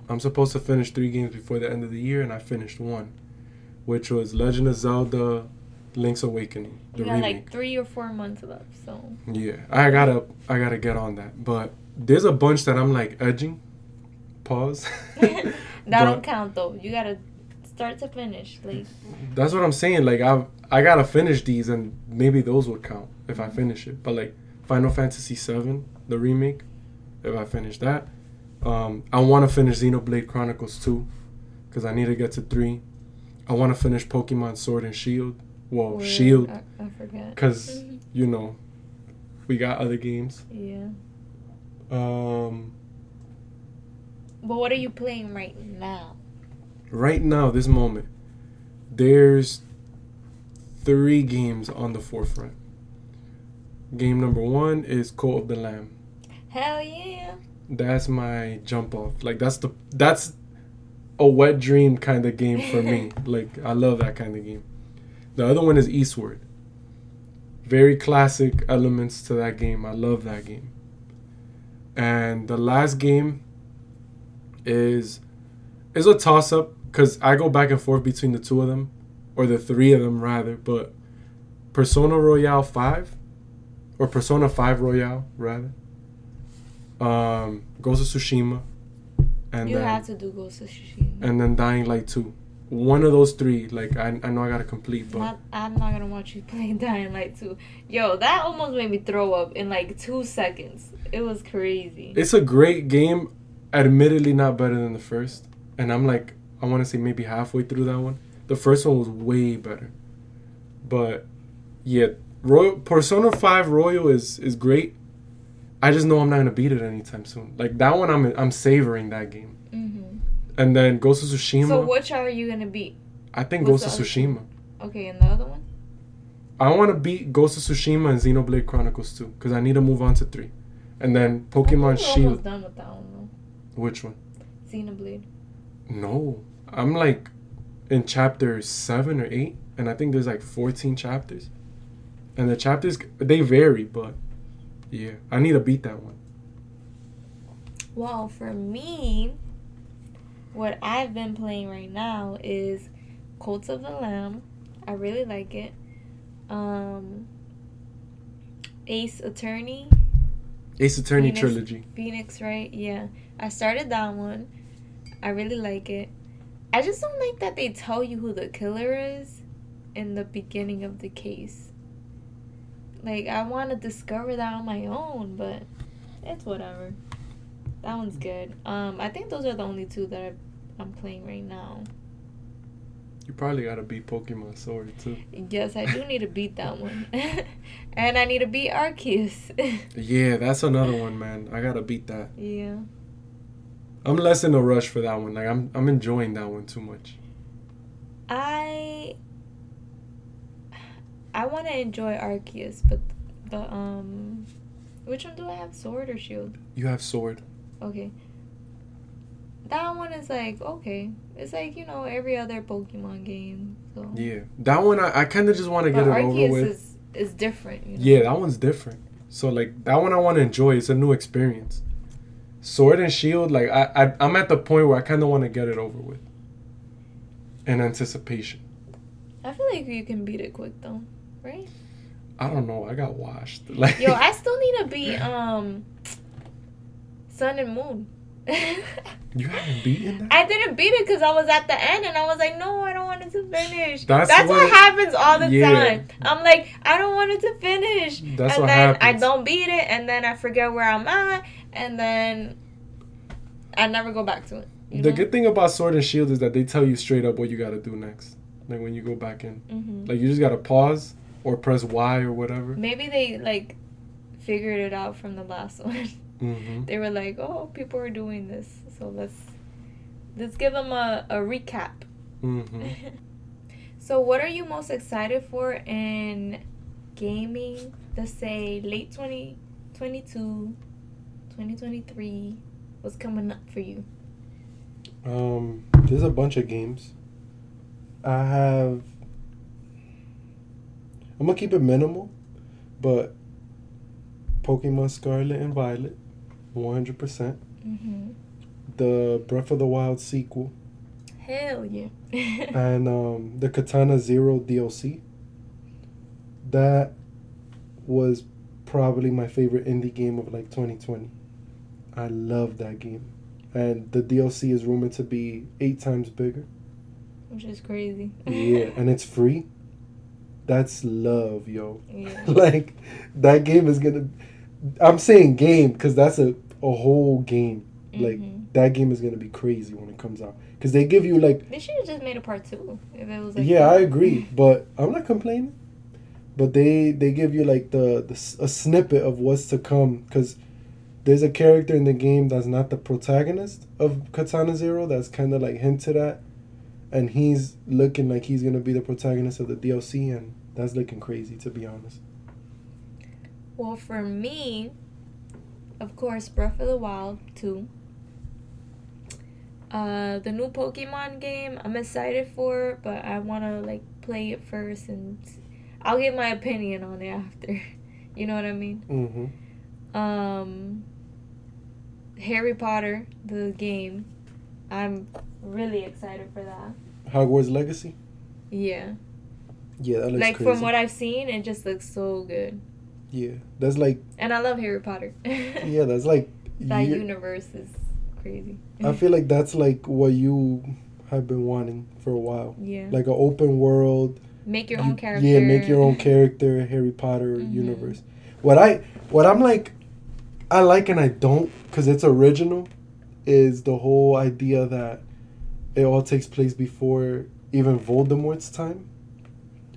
Speaker 2: I'm supposed to finish three games before the end of the year, and I finished one, which was Legend of Zelda: Link's Awakening, the
Speaker 3: You got
Speaker 2: remake.
Speaker 3: like three or four months left, so
Speaker 2: Yeah, I gotta I gotta get on that. But there's a bunch that I'm like edging. Pause.
Speaker 3: that
Speaker 2: But
Speaker 3: don't count though. You gotta start to finish. Like,
Speaker 2: That's what I'm saying. Like I I gotta finish these, and maybe those would count if I finish it. But like Final Fantasy VII, the remake, if I finish that, um, I want to finish Xenoblade Chronicles 2 because I need to get to three. I want to finish Pokemon Sword and Shield. Well,
Speaker 3: where-
Speaker 2: Shield,
Speaker 3: I, I forget.
Speaker 2: because you know we got other games.
Speaker 3: Yeah.
Speaker 2: Um,
Speaker 3: But what are you playing right now?
Speaker 2: right now, this moment, there's three games on the forefront. Game number one is Cult of the Lamb.
Speaker 3: Hell yeah.
Speaker 2: That's my jump off. Like that's the that's a wet dream kind of game for me. like I love that kind of game. The other one is Eastward. Very classic elements to that game. I love that game. And the last game is is a toss up because I go back and forth between the two of them, or the three of them rather. But Persona Royal Five, or Persona Five Royal rather. Um, Ghost of Tsushima, and
Speaker 3: you
Speaker 2: then
Speaker 3: have to do Ghost of Tsushima.
Speaker 2: and then Dying Light Two. One of those three, like I, I know I gotta complete, but
Speaker 3: Not, I'm not gonna watch you play Dying Light 2. Yo, that almost made me throw up in like two seconds. It was crazy.
Speaker 2: it's a great game. Admittedly, not better than the first, and I'm like I want to say maybe halfway through that one. The first one was way better, but yeah, Royal Persona Five Royal is is great. I just know I'm not gonna beat it anytime soon. Like that one, I'm I'm savoring that game,
Speaker 3: hmm
Speaker 2: and then Ghost of Tsushima.
Speaker 3: So which are you gonna beat?
Speaker 2: I think
Speaker 3: what's
Speaker 2: Ghost of? Tsushima.
Speaker 3: Okay, and the other one?
Speaker 2: I want to beat Ghost of Tsushima and Xenoblade Chronicles 2 because I need to move on to three, and then Pokemon
Speaker 3: we're almost
Speaker 2: Shield.
Speaker 3: done with that one
Speaker 2: Which one?
Speaker 3: Xenoblade.
Speaker 2: No, I'm like in chapter seven or eight, and I think there's like 14 chapters, and the chapters they vary, but yeah, I need to beat that one.
Speaker 3: Well, for me, what I've been playing right now is Colts of the Lamb. I really like it. Um, Ace Attorney,
Speaker 2: Ace Attorney
Speaker 3: Phoenix-
Speaker 2: trilogy.
Speaker 3: Phoenix, right? Yeah. I started that one. I really like it. I just don't like that they tell you who the killer is in the beginning of the case. Like, I want to discover that on my own, but it's whatever. That one's good. Um, I think those are the only two that I'm playing right now.
Speaker 2: You probably gotta beat Pokemon Sword too.
Speaker 3: Yes, I do need to beat that one. and I need to beat Arceus.
Speaker 2: Yeah, that's another one, man. I gotta beat that.
Speaker 3: yeah.
Speaker 2: I'm less in a rush for that one. Like I'm, I'm enjoying that one too much.
Speaker 3: I I want to enjoy Arceus, but the um which one do I have? Sword or shield?
Speaker 2: You have Sword.
Speaker 3: Okay. That one is like okay. It's like, you know, every other Pokemon game. So
Speaker 2: Yeah, that one I, I kind of just want to get it over
Speaker 3: Arceus
Speaker 2: with.
Speaker 3: is is different, you know.
Speaker 2: Yeah, that one's different. So like that one I want to enjoy. It's a new experience. Sword and Shield, like I, I I'm at the point where I kind of want to get it over with. In anticipation.
Speaker 3: I feel like you can beat it quick though, right?
Speaker 2: I don't know. I got washed. Like
Speaker 3: Yo, I still need to beat um Sun and Moon.
Speaker 2: You haven't beaten that.
Speaker 3: I didn't beat it because I was at the end and I was like, no, I don't want it to finish.
Speaker 2: That's
Speaker 3: That's,
Speaker 2: what
Speaker 3: what, happens all the
Speaker 2: Yeah.
Speaker 3: time. I'm like, I don't want it to finish.
Speaker 2: That's
Speaker 3: and then I don't beat it and then I forget where I'm at and then I never go back to it.
Speaker 2: The
Speaker 3: know?
Speaker 2: good thing about Sword and Shield is that they tell you straight up what you got to do next. Like when you go back in,
Speaker 3: Mhm.
Speaker 2: like you just gotta pause or press Y or whatever.
Speaker 3: Maybe they like figured it out from the last one.
Speaker 2: Hmm
Speaker 3: they were like, oh, people are doing this, so let's let's give them a, a recap.
Speaker 2: hmm
Speaker 3: so, what are you most excited for in gaming? Let's say late 2022, 2023. What's coming up for you?
Speaker 2: Um, there's a bunch of games. I have. I'm gonna keep it minimal, but Pokemon Scarlet and Violet, 100. percent
Speaker 3: Mm-hmm.
Speaker 2: The Breath of the Wild sequel
Speaker 3: Hell yeah.
Speaker 2: and um, the Katana Zero DLC. That was probably my favorite indie game of like 2020. I love that game, and the DLC is rumored to be eight times bigger.
Speaker 3: Which is crazy.
Speaker 2: Yeah, and it's free. That's love, yo.
Speaker 3: yeah.
Speaker 2: like that game is gonna. I'm saying game because that's a a whole game. Like
Speaker 3: Mhm.
Speaker 2: that game is gonna be crazy when it comes out because they give you like.
Speaker 3: They should have just made a part two if it was like.
Speaker 2: yeah,
Speaker 3: that.
Speaker 2: I agree, but I'm not complaining. But they they give you like the, the a snippet of what's to come because there's a character in the game that's not the protagonist of Katana Zero that's kind of like hinted at, and he's looking like he's gonna be the protagonist of the DLC, and that's looking crazy to be honest.
Speaker 3: Well, for me, of course, Breath of the Wild 2. Uh, the new Pokemon game, I'm excited for, but I want to like play it first and I'll get my opinion on it after. you know what I mean?
Speaker 2: Mm-hmm.
Speaker 3: Um, Harry Potter, the game. I'm really excited for that.
Speaker 2: Hogwarts Legacy.
Speaker 3: Yeah.
Speaker 2: Yeah, that looks
Speaker 3: like
Speaker 2: crazy.
Speaker 3: from what I've seen, it just looks so good.
Speaker 2: Yeah, that's like
Speaker 3: And I love Harry Potter.
Speaker 2: yeah, that's like.
Speaker 3: that universe is crazy.
Speaker 2: I feel like that's like what you have been wanting for a while,
Speaker 3: yeah.
Speaker 2: like an open world.
Speaker 3: make your
Speaker 2: you-
Speaker 3: own character.
Speaker 2: Yeah, make your own character, Harry Potter
Speaker 3: Mhm.
Speaker 2: universe. What I what I'm like, I like and I don't because it's original. Is the whole idea that it all takes place before even Voldemort's time?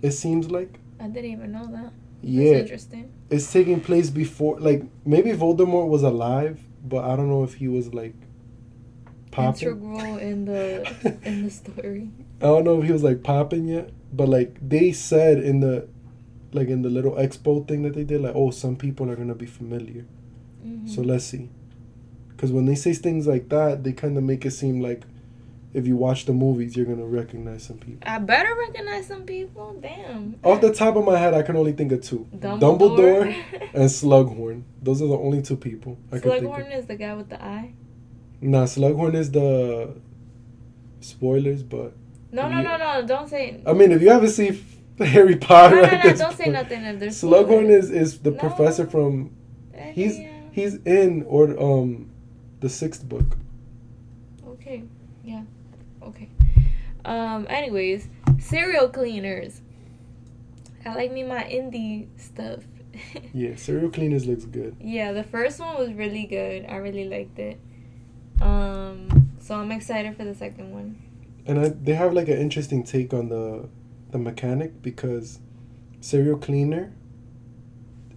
Speaker 2: It seems like
Speaker 3: I didn't even know that. That's
Speaker 2: yeah,
Speaker 3: interesting.
Speaker 2: it's taking place before like maybe Voldemort was alive, but I don't know if he was like popping.
Speaker 3: Integral in the in the story.
Speaker 2: I don't know if he was like popping yet, but like they said in the like in the little expo thing that they did, like oh some people are gonna be familiar.
Speaker 3: Mhm.
Speaker 2: So let's see, because when they say things like that, they kind of make it seem like if you watch the movies, you're gonna recognize some people.
Speaker 3: I better recognize some people. Damn.
Speaker 2: Off the top of my head, I can only think of two:
Speaker 3: Dumbledore.
Speaker 2: and Slughorn. Those are the only two people I can think of.
Speaker 3: Slughorn is the guy with the eye.
Speaker 2: Nah, Slughorn is the spoilers, but
Speaker 3: No, no,
Speaker 2: Yeah.
Speaker 3: no, no. Don't say.
Speaker 2: I mean, if you haven't seen Harry Potter,
Speaker 3: no,
Speaker 2: at
Speaker 3: no. Don't say nothing if there's.
Speaker 2: Slughorn
Speaker 3: spoilers.
Speaker 2: is is the
Speaker 3: No.
Speaker 2: professor from he's he's in or um the sixth book.
Speaker 3: Okay. Yeah. Okay. Um. Anyways, serial cleaners. I like me my indie stuff.
Speaker 2: Yeah, serial cleaners looks good.
Speaker 3: Yeah, the first one was really good. I really liked it. Um, so I'm excited for the second one.
Speaker 2: and I, they have like an interesting take on the the mechanic because Serial Cleaner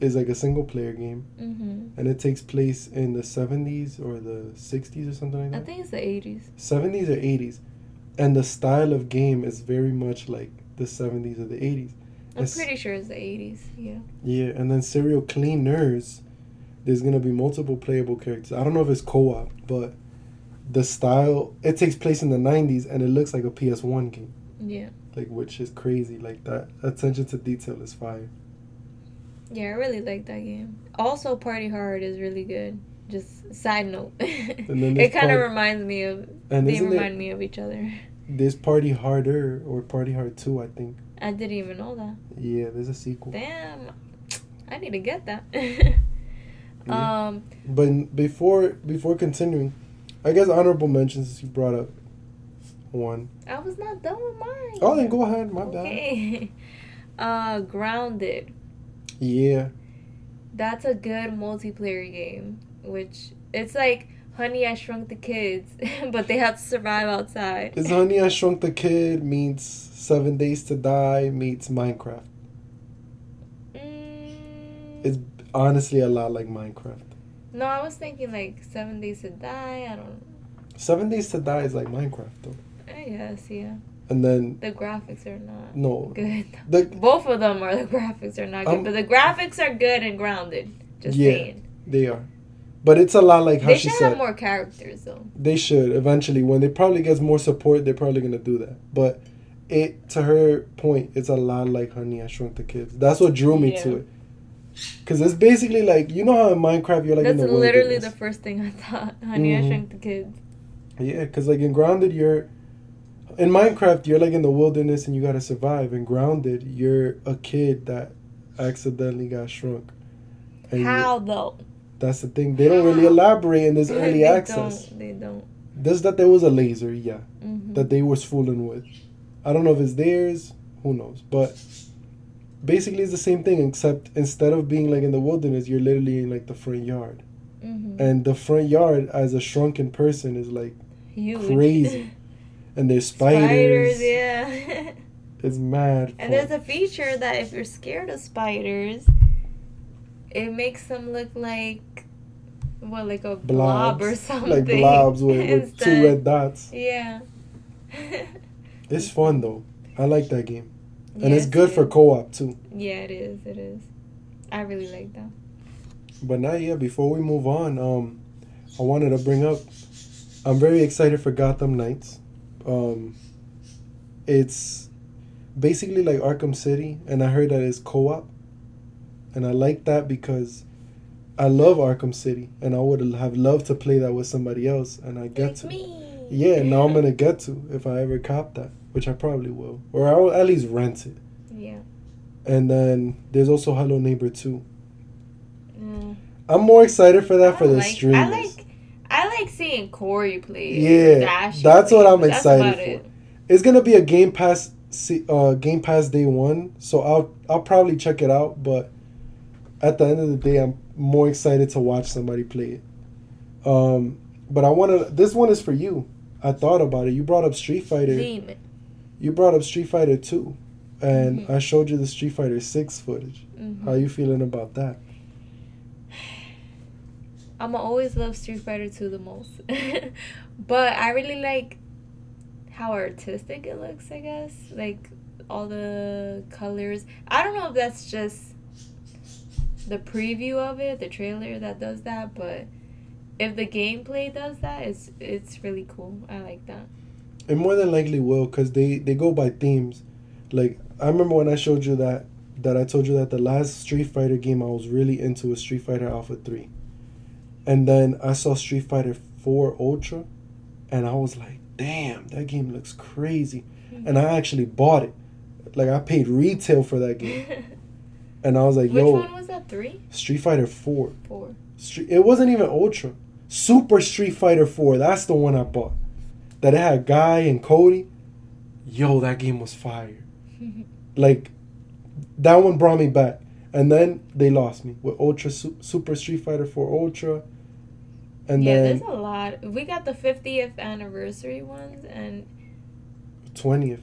Speaker 2: is like a single player game,
Speaker 3: Mhm.
Speaker 2: and it takes place in the seventies or the sixties or something like
Speaker 3: I
Speaker 2: that.
Speaker 3: think it's the 80s.
Speaker 2: Seventies or eighties, and the style of game is very much like the seventies or the eighties.
Speaker 3: I'm
Speaker 2: It's-
Speaker 3: pretty sure it's the 80s. Yeah.
Speaker 2: Yeah, and then Serial Cleaners, there's gonna be multiple playable characters. I don't know if it's co-op, but the style it takes place in the '90s, and it looks like a PS1 game,
Speaker 3: Yeah.
Speaker 2: like which is crazy. Like that attention to detail is fire.
Speaker 3: Yeah, I really like that game. Also, Party Hard is really good. Just side note. it kind of
Speaker 2: Part-
Speaker 3: reminds me of.
Speaker 2: And
Speaker 3: They remind me of each other.
Speaker 2: There's Party Harder or Party Hard Two? I think.
Speaker 3: I didn't even know that.
Speaker 2: Yeah, there's a sequel.
Speaker 3: Damn. I need to get that.
Speaker 2: Yeah.
Speaker 3: um,
Speaker 2: But before before continuing, I guess honorable mentions you brought up one.
Speaker 3: I was not done with mine.
Speaker 2: Oh, then go ahead. My bad.
Speaker 3: Uh, Grounded.
Speaker 2: Yeah.
Speaker 3: That's a good multiplayer game. Which it's like Honey I Shrunk the Kids, but they have to survive outside.
Speaker 2: Is Honey I Shrunk the Kid meets Seven Days to Die meets Minecraft.
Speaker 3: Mm,
Speaker 2: It's honestly a lot like Minecraft.
Speaker 3: no, I was thinking like Seven Days to Die. I don't.
Speaker 2: Seven Days to Die is like Minecraft though.
Speaker 3: I guess yeah.
Speaker 2: And then
Speaker 3: The graphics are not
Speaker 2: no,
Speaker 3: good.
Speaker 2: the
Speaker 3: Both of them are the graphics are not good,
Speaker 2: Um,
Speaker 3: but the graphics are good and grounded. Just
Speaker 2: Yeah.
Speaker 3: saying.
Speaker 2: they are, but it's a lot like how
Speaker 3: They
Speaker 2: she
Speaker 3: should have more characters though.
Speaker 2: They should eventually when they probably gets more support. They're probably gonna do that. But it to her point, it's a lot like Honey I Shrunk the Kids. That's what drew me to it. Cause it's basically like you know how in Minecraft you're like
Speaker 3: That's
Speaker 2: in the
Speaker 3: literally the first thing I thought. Honey, I
Speaker 2: Mhm.
Speaker 3: Shrunk the Kids.
Speaker 2: Yeah, because like in Grounded, you're in Minecraft, you're like in the wilderness and you gotta survive. In Grounded, you're a kid that accidentally got shrunk. And
Speaker 3: How though?
Speaker 2: That's the thing. They don't really elaborate in this early
Speaker 3: they
Speaker 2: access.
Speaker 3: Don't, they don't.
Speaker 2: Just that there was a laser, yeah,
Speaker 3: Mhm.
Speaker 2: that they was fooling with. I don't know if it's theirs. Who knows? But basically, it's the same thing. Except instead of being like in the wilderness, you're literally in like the front yard.
Speaker 3: Mhm.
Speaker 2: And the front yard, as a shrunken person, is like
Speaker 3: Huge.
Speaker 2: crazy. and there's spiders.
Speaker 3: Spiders, yeah.
Speaker 2: It's mad.
Speaker 3: and
Speaker 2: fun.
Speaker 3: there's a feature that if you're scared of spiders, it makes them look like, well, like a blob or something.
Speaker 2: like blobs with, with two red dots.
Speaker 3: Yeah.
Speaker 2: It's fun though. I like that game, and
Speaker 3: Yeah,
Speaker 2: it's good for co-op too.
Speaker 3: Yeah, it is. It is. I really like that.
Speaker 2: But now, yeah, before we move on, um, I wanted to bring up. I'm very excited for Gotham Knights. Um, it's basically like Arkham City, and I heard that it's co-op, and I like that because I love Arkham City, and I would have loved to play that with somebody else, and I get
Speaker 3: Like
Speaker 2: to.
Speaker 3: me.
Speaker 2: Yeah, now I'm gonna get to if I ever cop that, which I probably will, or I'll at least rent it.
Speaker 3: Yeah.
Speaker 2: And then there's also Hello Neighbor 2.
Speaker 3: Mm.
Speaker 2: I'm more excited for that
Speaker 3: I
Speaker 2: for the
Speaker 3: like,
Speaker 2: streamers.
Speaker 3: I like I like seeing Cory play.
Speaker 2: Yeah,
Speaker 3: Dash
Speaker 2: that's
Speaker 3: play
Speaker 2: what I'm excited for.
Speaker 3: it.
Speaker 2: It's gonna be a Game Pass, uh, Game Pass day one, so I'll I'll probably check it out. But at the end of the day, I'm more excited to watch somebody play it. Um, but I want to. This one is for you. I thought about it. You brought up Street Fighter. You brought up Street Fighter 2, and
Speaker 3: Mhm.
Speaker 2: I showed you the Street Fighter 6 footage.
Speaker 3: Mhm.
Speaker 2: How you feeling about that?
Speaker 3: I'ma always love Street Fighter 2 the most. but I really like how artistic it looks, I guess. Like all the colors. I don't know if that's just the preview of it, the trailer that does that, but if the gameplay does that, it's it's really cool. I like that.
Speaker 2: It more than likely will, cause they they go by themes. Like I remember when I showed you that that I told you that the last Street Fighter game I was really into was Street Fighter Alpha Three, and then I saw Street Fighter Four Ultra, and I was like, damn, that game looks crazy, and I mm-hmm. actually bought it. Like I paid retail for that game, and I was like,
Speaker 3: Which
Speaker 2: yo,
Speaker 3: one was that? Three?
Speaker 2: Street Fighter Four.
Speaker 3: Four.
Speaker 2: Street, it wasn't even Ultra. Super Street Fighter 4. That's the one I bought. That it had Guy and Cody. Yo, that game was fire. Like, that one brought me back. And then they lost me with Ultra Su- Super Street Fighter 4 Ultra. And
Speaker 3: yeah,
Speaker 2: then
Speaker 3: there's a lot. We got the 50th anniversary ones, and
Speaker 2: 20th.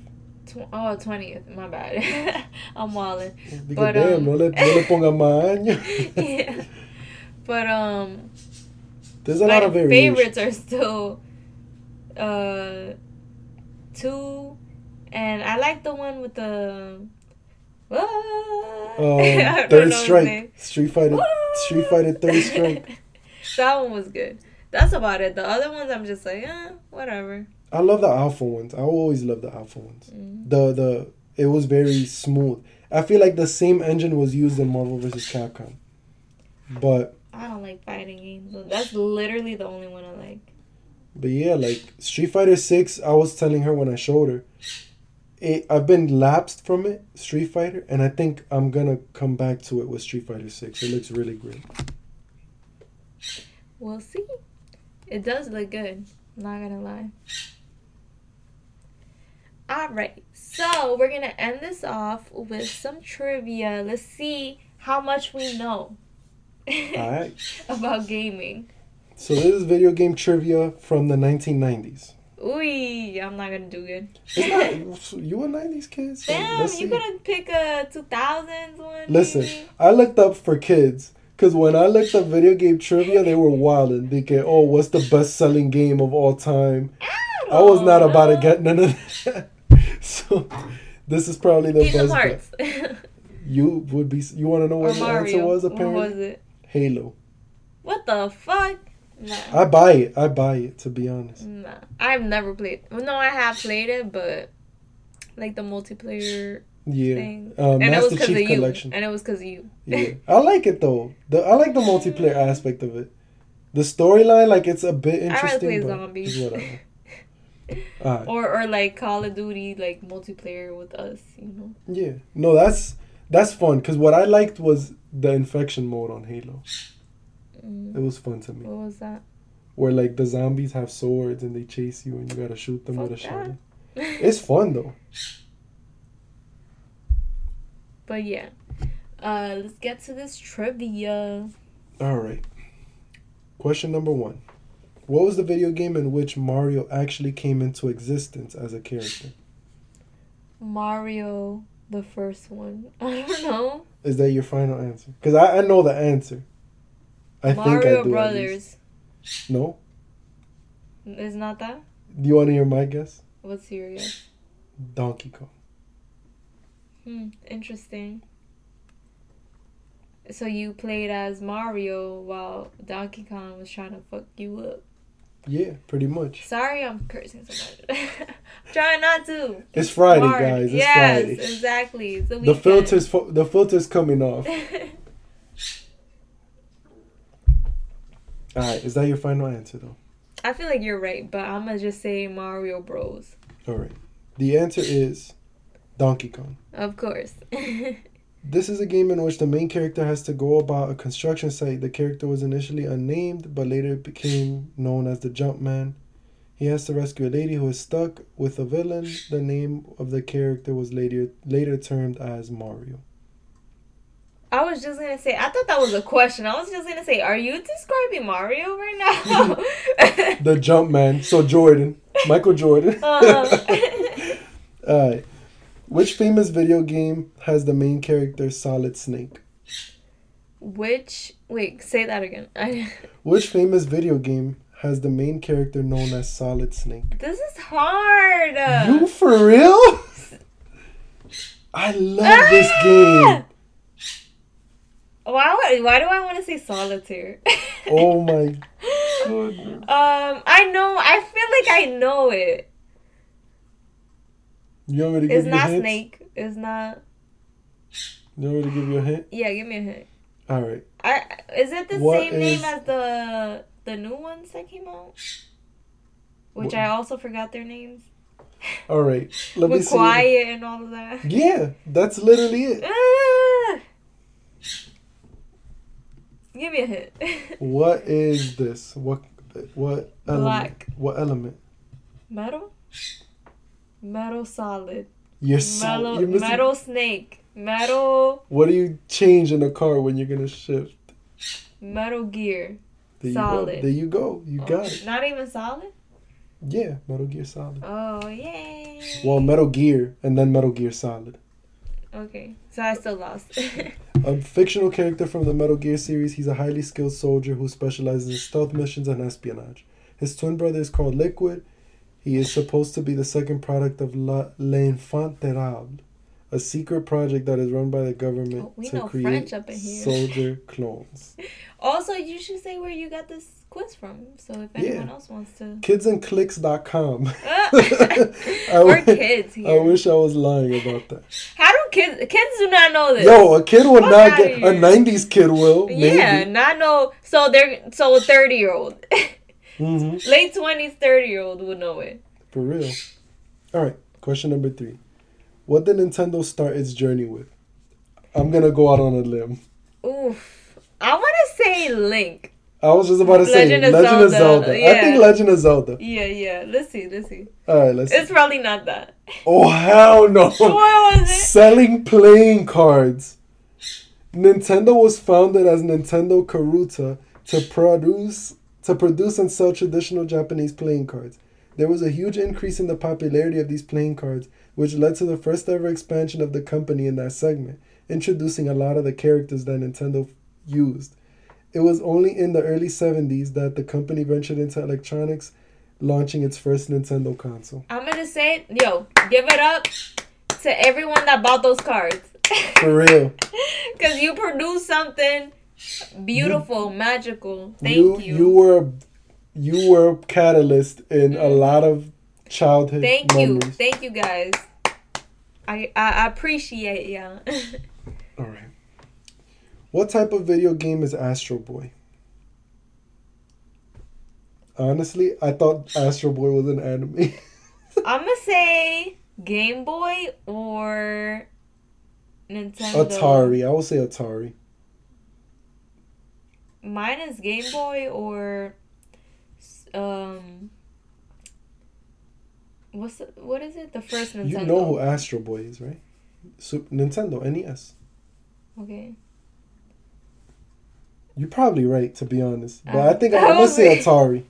Speaker 3: Tw- oh, 20th. My bad. I'm walling.
Speaker 2: Digo,
Speaker 3: But,
Speaker 2: damn,
Speaker 3: um,
Speaker 2: no le, no le ponga más años.
Speaker 3: yeah. But um
Speaker 2: There's a lot of variation.
Speaker 3: favorites are still uh two and I like the one with the I
Speaker 2: Um, third strike. Street Fighter. Street Fighter Third Strike.
Speaker 3: that one was good. That's about it. The other ones I'm just like, eh, whatever.
Speaker 2: I love the alpha ones. I always love the alpha ones.
Speaker 3: Mm.
Speaker 2: The the it was very smooth. I feel like the same engine was used in Marvel vs. Capcom. But
Speaker 3: I don't like fighting games. That's literally the only one I like.
Speaker 2: but yeah, like Street Fighter 6, I was telling her when I showed her. It, I've been lapsed from it, Street Fighter, and I think I'm gonna come back to it with Street Fighter 6. It looks really great.
Speaker 3: We'll see. It does look good. Not gonna lie. Alright, so we're gonna end this off with some trivia. Let's see how much we know about gaming.
Speaker 2: So this is video game trivia from the 1990s.
Speaker 3: Ooh, I'm not gonna do good.
Speaker 2: Not, you a 90s kid? So
Speaker 3: Damn, you
Speaker 2: see.
Speaker 3: could pick a 2000s one.
Speaker 2: Listen,
Speaker 3: maybe?
Speaker 2: I looked up for kids because when I looked up video game trivia, they were wilding. They get, oh, what's the best selling game of all time? I was not
Speaker 3: don't
Speaker 2: about to get none of that. so this is probably the
Speaker 3: Kingdom
Speaker 2: best.
Speaker 3: Hearts.
Speaker 2: You would be. You want to know
Speaker 3: or
Speaker 2: what the answer
Speaker 3: Mario.
Speaker 2: was?
Speaker 3: what
Speaker 2: Apparently,
Speaker 3: was it?
Speaker 2: Halo.
Speaker 3: What the fuck? Nah.
Speaker 2: I buy it. I buy it. To be honest.
Speaker 3: Nah, I've never played. Well, no, I have played it, but like the multiplayer
Speaker 2: Yeah.
Speaker 3: thing,
Speaker 2: Uh,
Speaker 3: and it was
Speaker 2: Master
Speaker 3: because of
Speaker 2: Chief
Speaker 3: you,
Speaker 2: Collection.
Speaker 3: and it was because of you.
Speaker 2: Yeah, I like it though. The I like the multiplayer aspect of it. The storyline, like it's a bit
Speaker 3: rather
Speaker 2: interesting.
Speaker 3: play
Speaker 2: but
Speaker 3: zombies.
Speaker 2: it's whatever. Alright.
Speaker 3: or or like Call of Duty, like multiplayer with us, you know.
Speaker 2: Yeah, no, that's that's fun because what I liked was the infection mode on Halo.
Speaker 3: Mm,
Speaker 2: It was fun to me,
Speaker 3: what was that?
Speaker 2: where like the zombies have swords and they chase you and you gotta shoot them with a shotgun. It's fun though.
Speaker 3: but yeah, uh, let's get to this trivia.
Speaker 2: All right. Question number one: What was the video game in which Mario actually came into existence as a character?
Speaker 3: Mario, the first one. I don't know.
Speaker 2: Is that your final answer? Because I, I know the answer. I think I
Speaker 3: Mario
Speaker 2: do.
Speaker 3: Brothers.
Speaker 2: No.
Speaker 3: Is not that?
Speaker 2: Do you want to hear my guess?
Speaker 3: What's your guess?
Speaker 2: Donkey Kong.
Speaker 3: Hmm, interesting. So you played as Mario while Donkey Kong was trying to fuck you up.
Speaker 2: Yeah, pretty much.
Speaker 3: Sorry, I'm cursing so much. Trying not to.
Speaker 2: It's Friday,
Speaker 3: Hard.
Speaker 2: guys. It's
Speaker 3: yes,
Speaker 2: Friday.
Speaker 3: exactly. The
Speaker 2: The filters, fo- the filters coming off. All right, is that your final answer though?
Speaker 3: I feel like you're right, but I'm gonna just say Mario Bros.
Speaker 2: All right. The answer is Donkey Kong.
Speaker 3: Of course.
Speaker 2: This is a game in which the main character has to go about a construction site. The character was initially unnamed, but later became known as the Jumpman. He has to rescue a lady who is stuck with a villain. The name of the character was later later termed as Mario.
Speaker 3: I was just gonna say. I thought that was a question. I was just gonna say, are you describing Mario right now?
Speaker 2: The Jumpman. So Jordan, Michael Jordan.
Speaker 3: Uh-huh.
Speaker 2: All right. Which famous video game has the main character Solid Snake?
Speaker 3: Which wait, say that again. I,
Speaker 2: Which famous video game has the main character known as Solid Snake?
Speaker 3: this is hard.
Speaker 2: You for real? I love this
Speaker 3: Ah!
Speaker 2: game.
Speaker 3: Why? Why do I want to say solitaire?
Speaker 2: Oh my goodness.
Speaker 3: Um, I know. I feel like I know it.
Speaker 2: You want me to give
Speaker 3: It's
Speaker 2: you
Speaker 3: not
Speaker 2: hints?
Speaker 3: Snake. It's not.
Speaker 2: You want me to give you a hint?
Speaker 3: Yeah, give me a hint.
Speaker 2: All right.
Speaker 3: I is it the
Speaker 2: What
Speaker 3: same name as the the new ones that came out? Which
Speaker 2: What-
Speaker 3: I also forgot their names.
Speaker 2: All right. Let me
Speaker 3: With
Speaker 2: see.
Speaker 3: quiet and all of that.
Speaker 2: Yeah, that's literally it.
Speaker 3: Ah! Give me a hint.
Speaker 2: What is this? What what element?
Speaker 3: Black.
Speaker 2: What element?
Speaker 3: metal. Metal solid.
Speaker 2: You're so
Speaker 3: Metal,
Speaker 2: you're missing.
Speaker 3: metal snake. Metal
Speaker 2: What do you change in a car when you're gonna shift?
Speaker 3: metal gear.
Speaker 2: There
Speaker 3: Solid.
Speaker 2: you. There you go. You got it.
Speaker 3: Not even solid.
Speaker 2: Yeah, Metal Gear Solid.
Speaker 3: Oh yay!
Speaker 2: Well, Metal Gear and then Metal Gear Solid.
Speaker 3: okay, so I still lost.
Speaker 2: A fictional character from the Metal Gear series, he's a highly skilled soldier who specializes in stealth missions and espionage. His twin brother is called Liquid. He is supposed to be the second product of La L'Enfant Terrible, a secret project that is run by the government
Speaker 3: Oh, we
Speaker 2: to
Speaker 3: know
Speaker 2: create
Speaker 3: French up in here.
Speaker 2: soldier clones.
Speaker 3: also, you should say where you got this quiz from, so if
Speaker 2: Yeah.
Speaker 3: anyone else wants to.
Speaker 2: Kidsandclicks.com. I
Speaker 3: We're kids here.
Speaker 2: I wish I was lying about that.
Speaker 3: How do kids? Kids do not know this.
Speaker 2: Yo, a kid would
Speaker 3: Fuck
Speaker 2: not get a '90s kid will. Maybe.
Speaker 3: yeah, not know. So they're so a thirty year old,
Speaker 2: hmm
Speaker 3: late twenties, thirty year old would know it.
Speaker 2: For real. All right. Question number three. What did Nintendo start its journey with? I'm gonna go out on a limb.
Speaker 3: Oof. I want to say Link.
Speaker 2: I was just about to say
Speaker 3: Legend
Speaker 2: Legend,
Speaker 3: of
Speaker 2: of
Speaker 3: Zelda,
Speaker 2: Zelda. I think Legend of Zelda.
Speaker 3: Yeah, yeah. Let's see. Let's see.
Speaker 2: All right, let's.
Speaker 3: It's probably not that.
Speaker 2: oh hell no!
Speaker 3: What was it?
Speaker 2: Selling playing cards. Nintendo was founded as Nintendo Karuta to produce to produce and sell traditional Japanese playing cards. There was a huge increase in the popularity of these playing cards, which led to the first ever expansion of the company in that segment, introducing a lot of the characters that Nintendo used. It was only in the early 70s that the company ventured into electronics, launching its first Nintendo console.
Speaker 3: I'm gonna say, yo, give it up to everyone that bought those cards.
Speaker 2: For real.
Speaker 3: Cause you produced something beautiful, magical. Thank
Speaker 2: you,
Speaker 3: you.
Speaker 2: you were you were a catalyst in a mm-hmm. lot of childhood
Speaker 3: Thank you.
Speaker 2: memories.
Speaker 3: Thank you guys. I I, appreciate ya.
Speaker 2: All right. What type of video game is Astro Boy? Honestly, I thought Astro Boy was an anime.
Speaker 3: I'm gonna say Game Boy or Nintendo.
Speaker 2: Atari. I will say Atari.
Speaker 3: Mine is Game Boy or um. What's the, what is it? The first Nintendo.
Speaker 2: You know who Astro Boy is, right? Super, Nintendo NES.
Speaker 3: Okay.
Speaker 2: You're probably right, to be honest. But
Speaker 3: Um,
Speaker 2: I think I'm gonna say. Atari.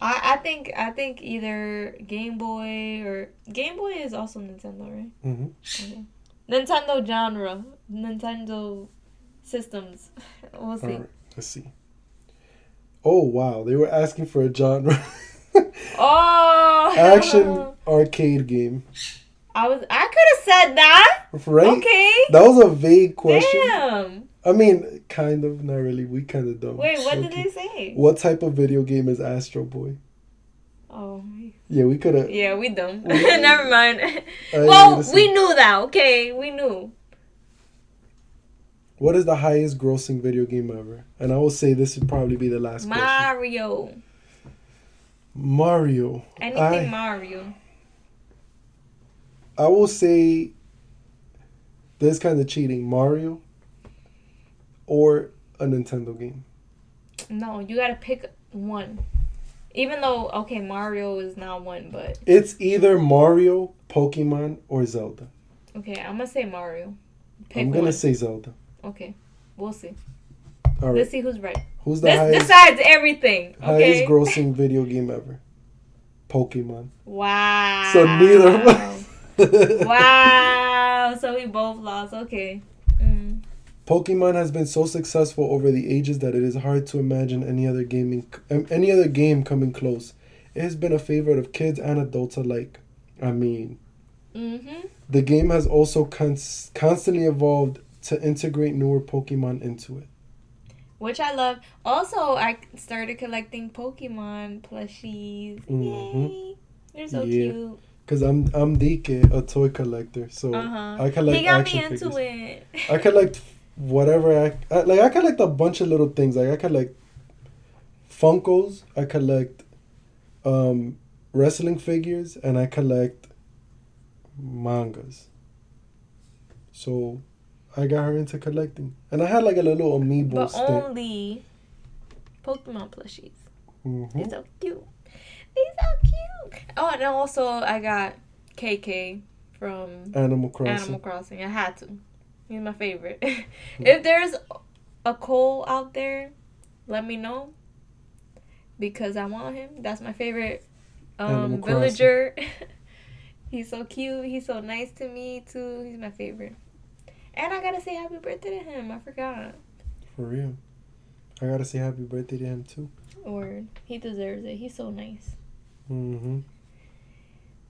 Speaker 3: I, I think I think either Game Boy or Game Boy is also Nintendo, right?
Speaker 2: hmm
Speaker 3: Okay. Nintendo genre, Nintendo systems. We'll see.
Speaker 2: All right, let's see. Oh wow, they were asking for a genre.
Speaker 3: Oh,
Speaker 2: Action arcade game,
Speaker 3: I was I could have said that.
Speaker 2: right?
Speaker 3: Okay.
Speaker 2: That was a vague question.
Speaker 3: Damn.
Speaker 2: I mean, kind of, not really. We kind of don't.
Speaker 3: Wait, what did they say?
Speaker 2: What type of video game is Astro Boy?
Speaker 3: Oh,
Speaker 2: Yeah, we could have.
Speaker 3: yeah, we dumb.
Speaker 2: We-
Speaker 3: Never mind. well, we knew that. Okay, we knew.
Speaker 2: What is the highest grossing video game ever? And I will say this would probably be the last question.
Speaker 3: Mario.
Speaker 2: Mario.
Speaker 3: Anything
Speaker 2: I,
Speaker 3: Mario.
Speaker 2: I will say this kind of cheating. Mario or a Nintendo game.
Speaker 3: No, you gotta pick one. Even though okay, Mario is not one, but
Speaker 2: It's either Mario, Pokemon, or Zelda.
Speaker 3: okay, I'm gonna say Mario. Pick
Speaker 2: I'm gonna
Speaker 3: one.
Speaker 2: say Zelda.
Speaker 3: Okay, we'll see.
Speaker 2: All right.
Speaker 3: Let's see who's right.
Speaker 2: Who's the
Speaker 3: This
Speaker 2: highest,
Speaker 3: decides everything.
Speaker 2: Highest grossing video game ever? Pokemon.
Speaker 3: wow.
Speaker 2: So neither of us.
Speaker 3: wow. So we both lost. Okay. Mm.
Speaker 2: Pokemon has been so successful over the ages that it is hard to imagine any other gaming um, any other game coming close. It has been a favorite of kids and adults alike. I mean,
Speaker 3: Mhm.
Speaker 2: the game has also cons- constantly evolved to integrate newer Pokemon into it.
Speaker 3: Which I love. Also, I started collecting Pokemon plushies.
Speaker 2: Mhm.
Speaker 3: Yay! They're so
Speaker 2: Yeah.
Speaker 3: cute.
Speaker 2: Cause I'm I'm Dike, a toy collector, so
Speaker 3: Uh huh.
Speaker 2: I collect
Speaker 3: He got
Speaker 2: action
Speaker 3: me into
Speaker 2: figures.
Speaker 3: it.
Speaker 2: I collect whatever I, I like. I collect a bunch of little things. Like I collect Funkos. I collect um, wrestling figures, and I collect mangas. So I got her into collecting, and I had like a little amiibo
Speaker 3: but
Speaker 2: stint.
Speaker 3: only Pokemon plushies.
Speaker 2: Mhm.
Speaker 3: They're so cute. They're so cute. Oh, and also I got KK from
Speaker 2: Animal Crossing.
Speaker 3: Animal Crossing. I had to. He's my favorite. if there's a Cole out there, let me know. Because I want him. That's my favorite Um, Villager. he's so cute. He's so nice to me too. He's my favorite. And I gotta say happy birthday to him. I forgot.
Speaker 2: For real. I gotta say happy birthday to him too.
Speaker 3: Or he deserves it. He's so nice.
Speaker 2: Mm-hmm.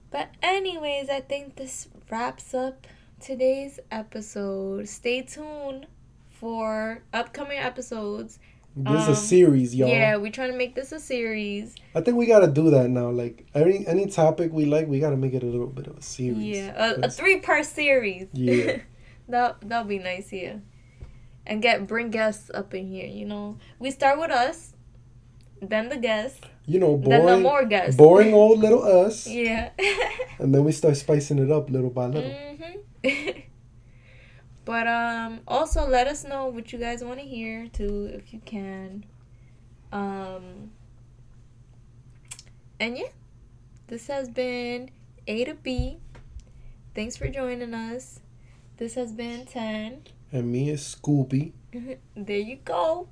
Speaker 3: But anyways, I think this wraps up today's episode. Stay tuned for upcoming episodes.
Speaker 2: This is
Speaker 3: Um,
Speaker 2: a series, y'all.
Speaker 3: Yeah, we're trying to make this a series.
Speaker 2: I think we gotta do that now. Like any any topic we like, we gotta make it a little bit of a series.
Speaker 3: Yeah, a, a three part series.
Speaker 2: Yeah.
Speaker 3: that that'll be nice, yeah. And get bring guests up in here. You know, we start with us, then the guests,
Speaker 2: you know,
Speaker 3: then the
Speaker 2: boring,
Speaker 3: more guests.
Speaker 2: boring old little us,
Speaker 3: Yeah.
Speaker 2: and then we start spicing it up little by little.
Speaker 3: hmm but um, also let us know what you guys want to hear too, if you can. Um, and yeah, this has been A to B. Thanks for joining us. This has been Tenn.
Speaker 2: And me is Scooby.
Speaker 3: there you go.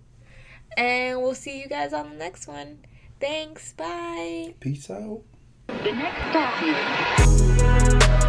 Speaker 3: And we'll see you guys on the next one. Thanks. Bye.
Speaker 2: Peace out.
Speaker 1: The next stop is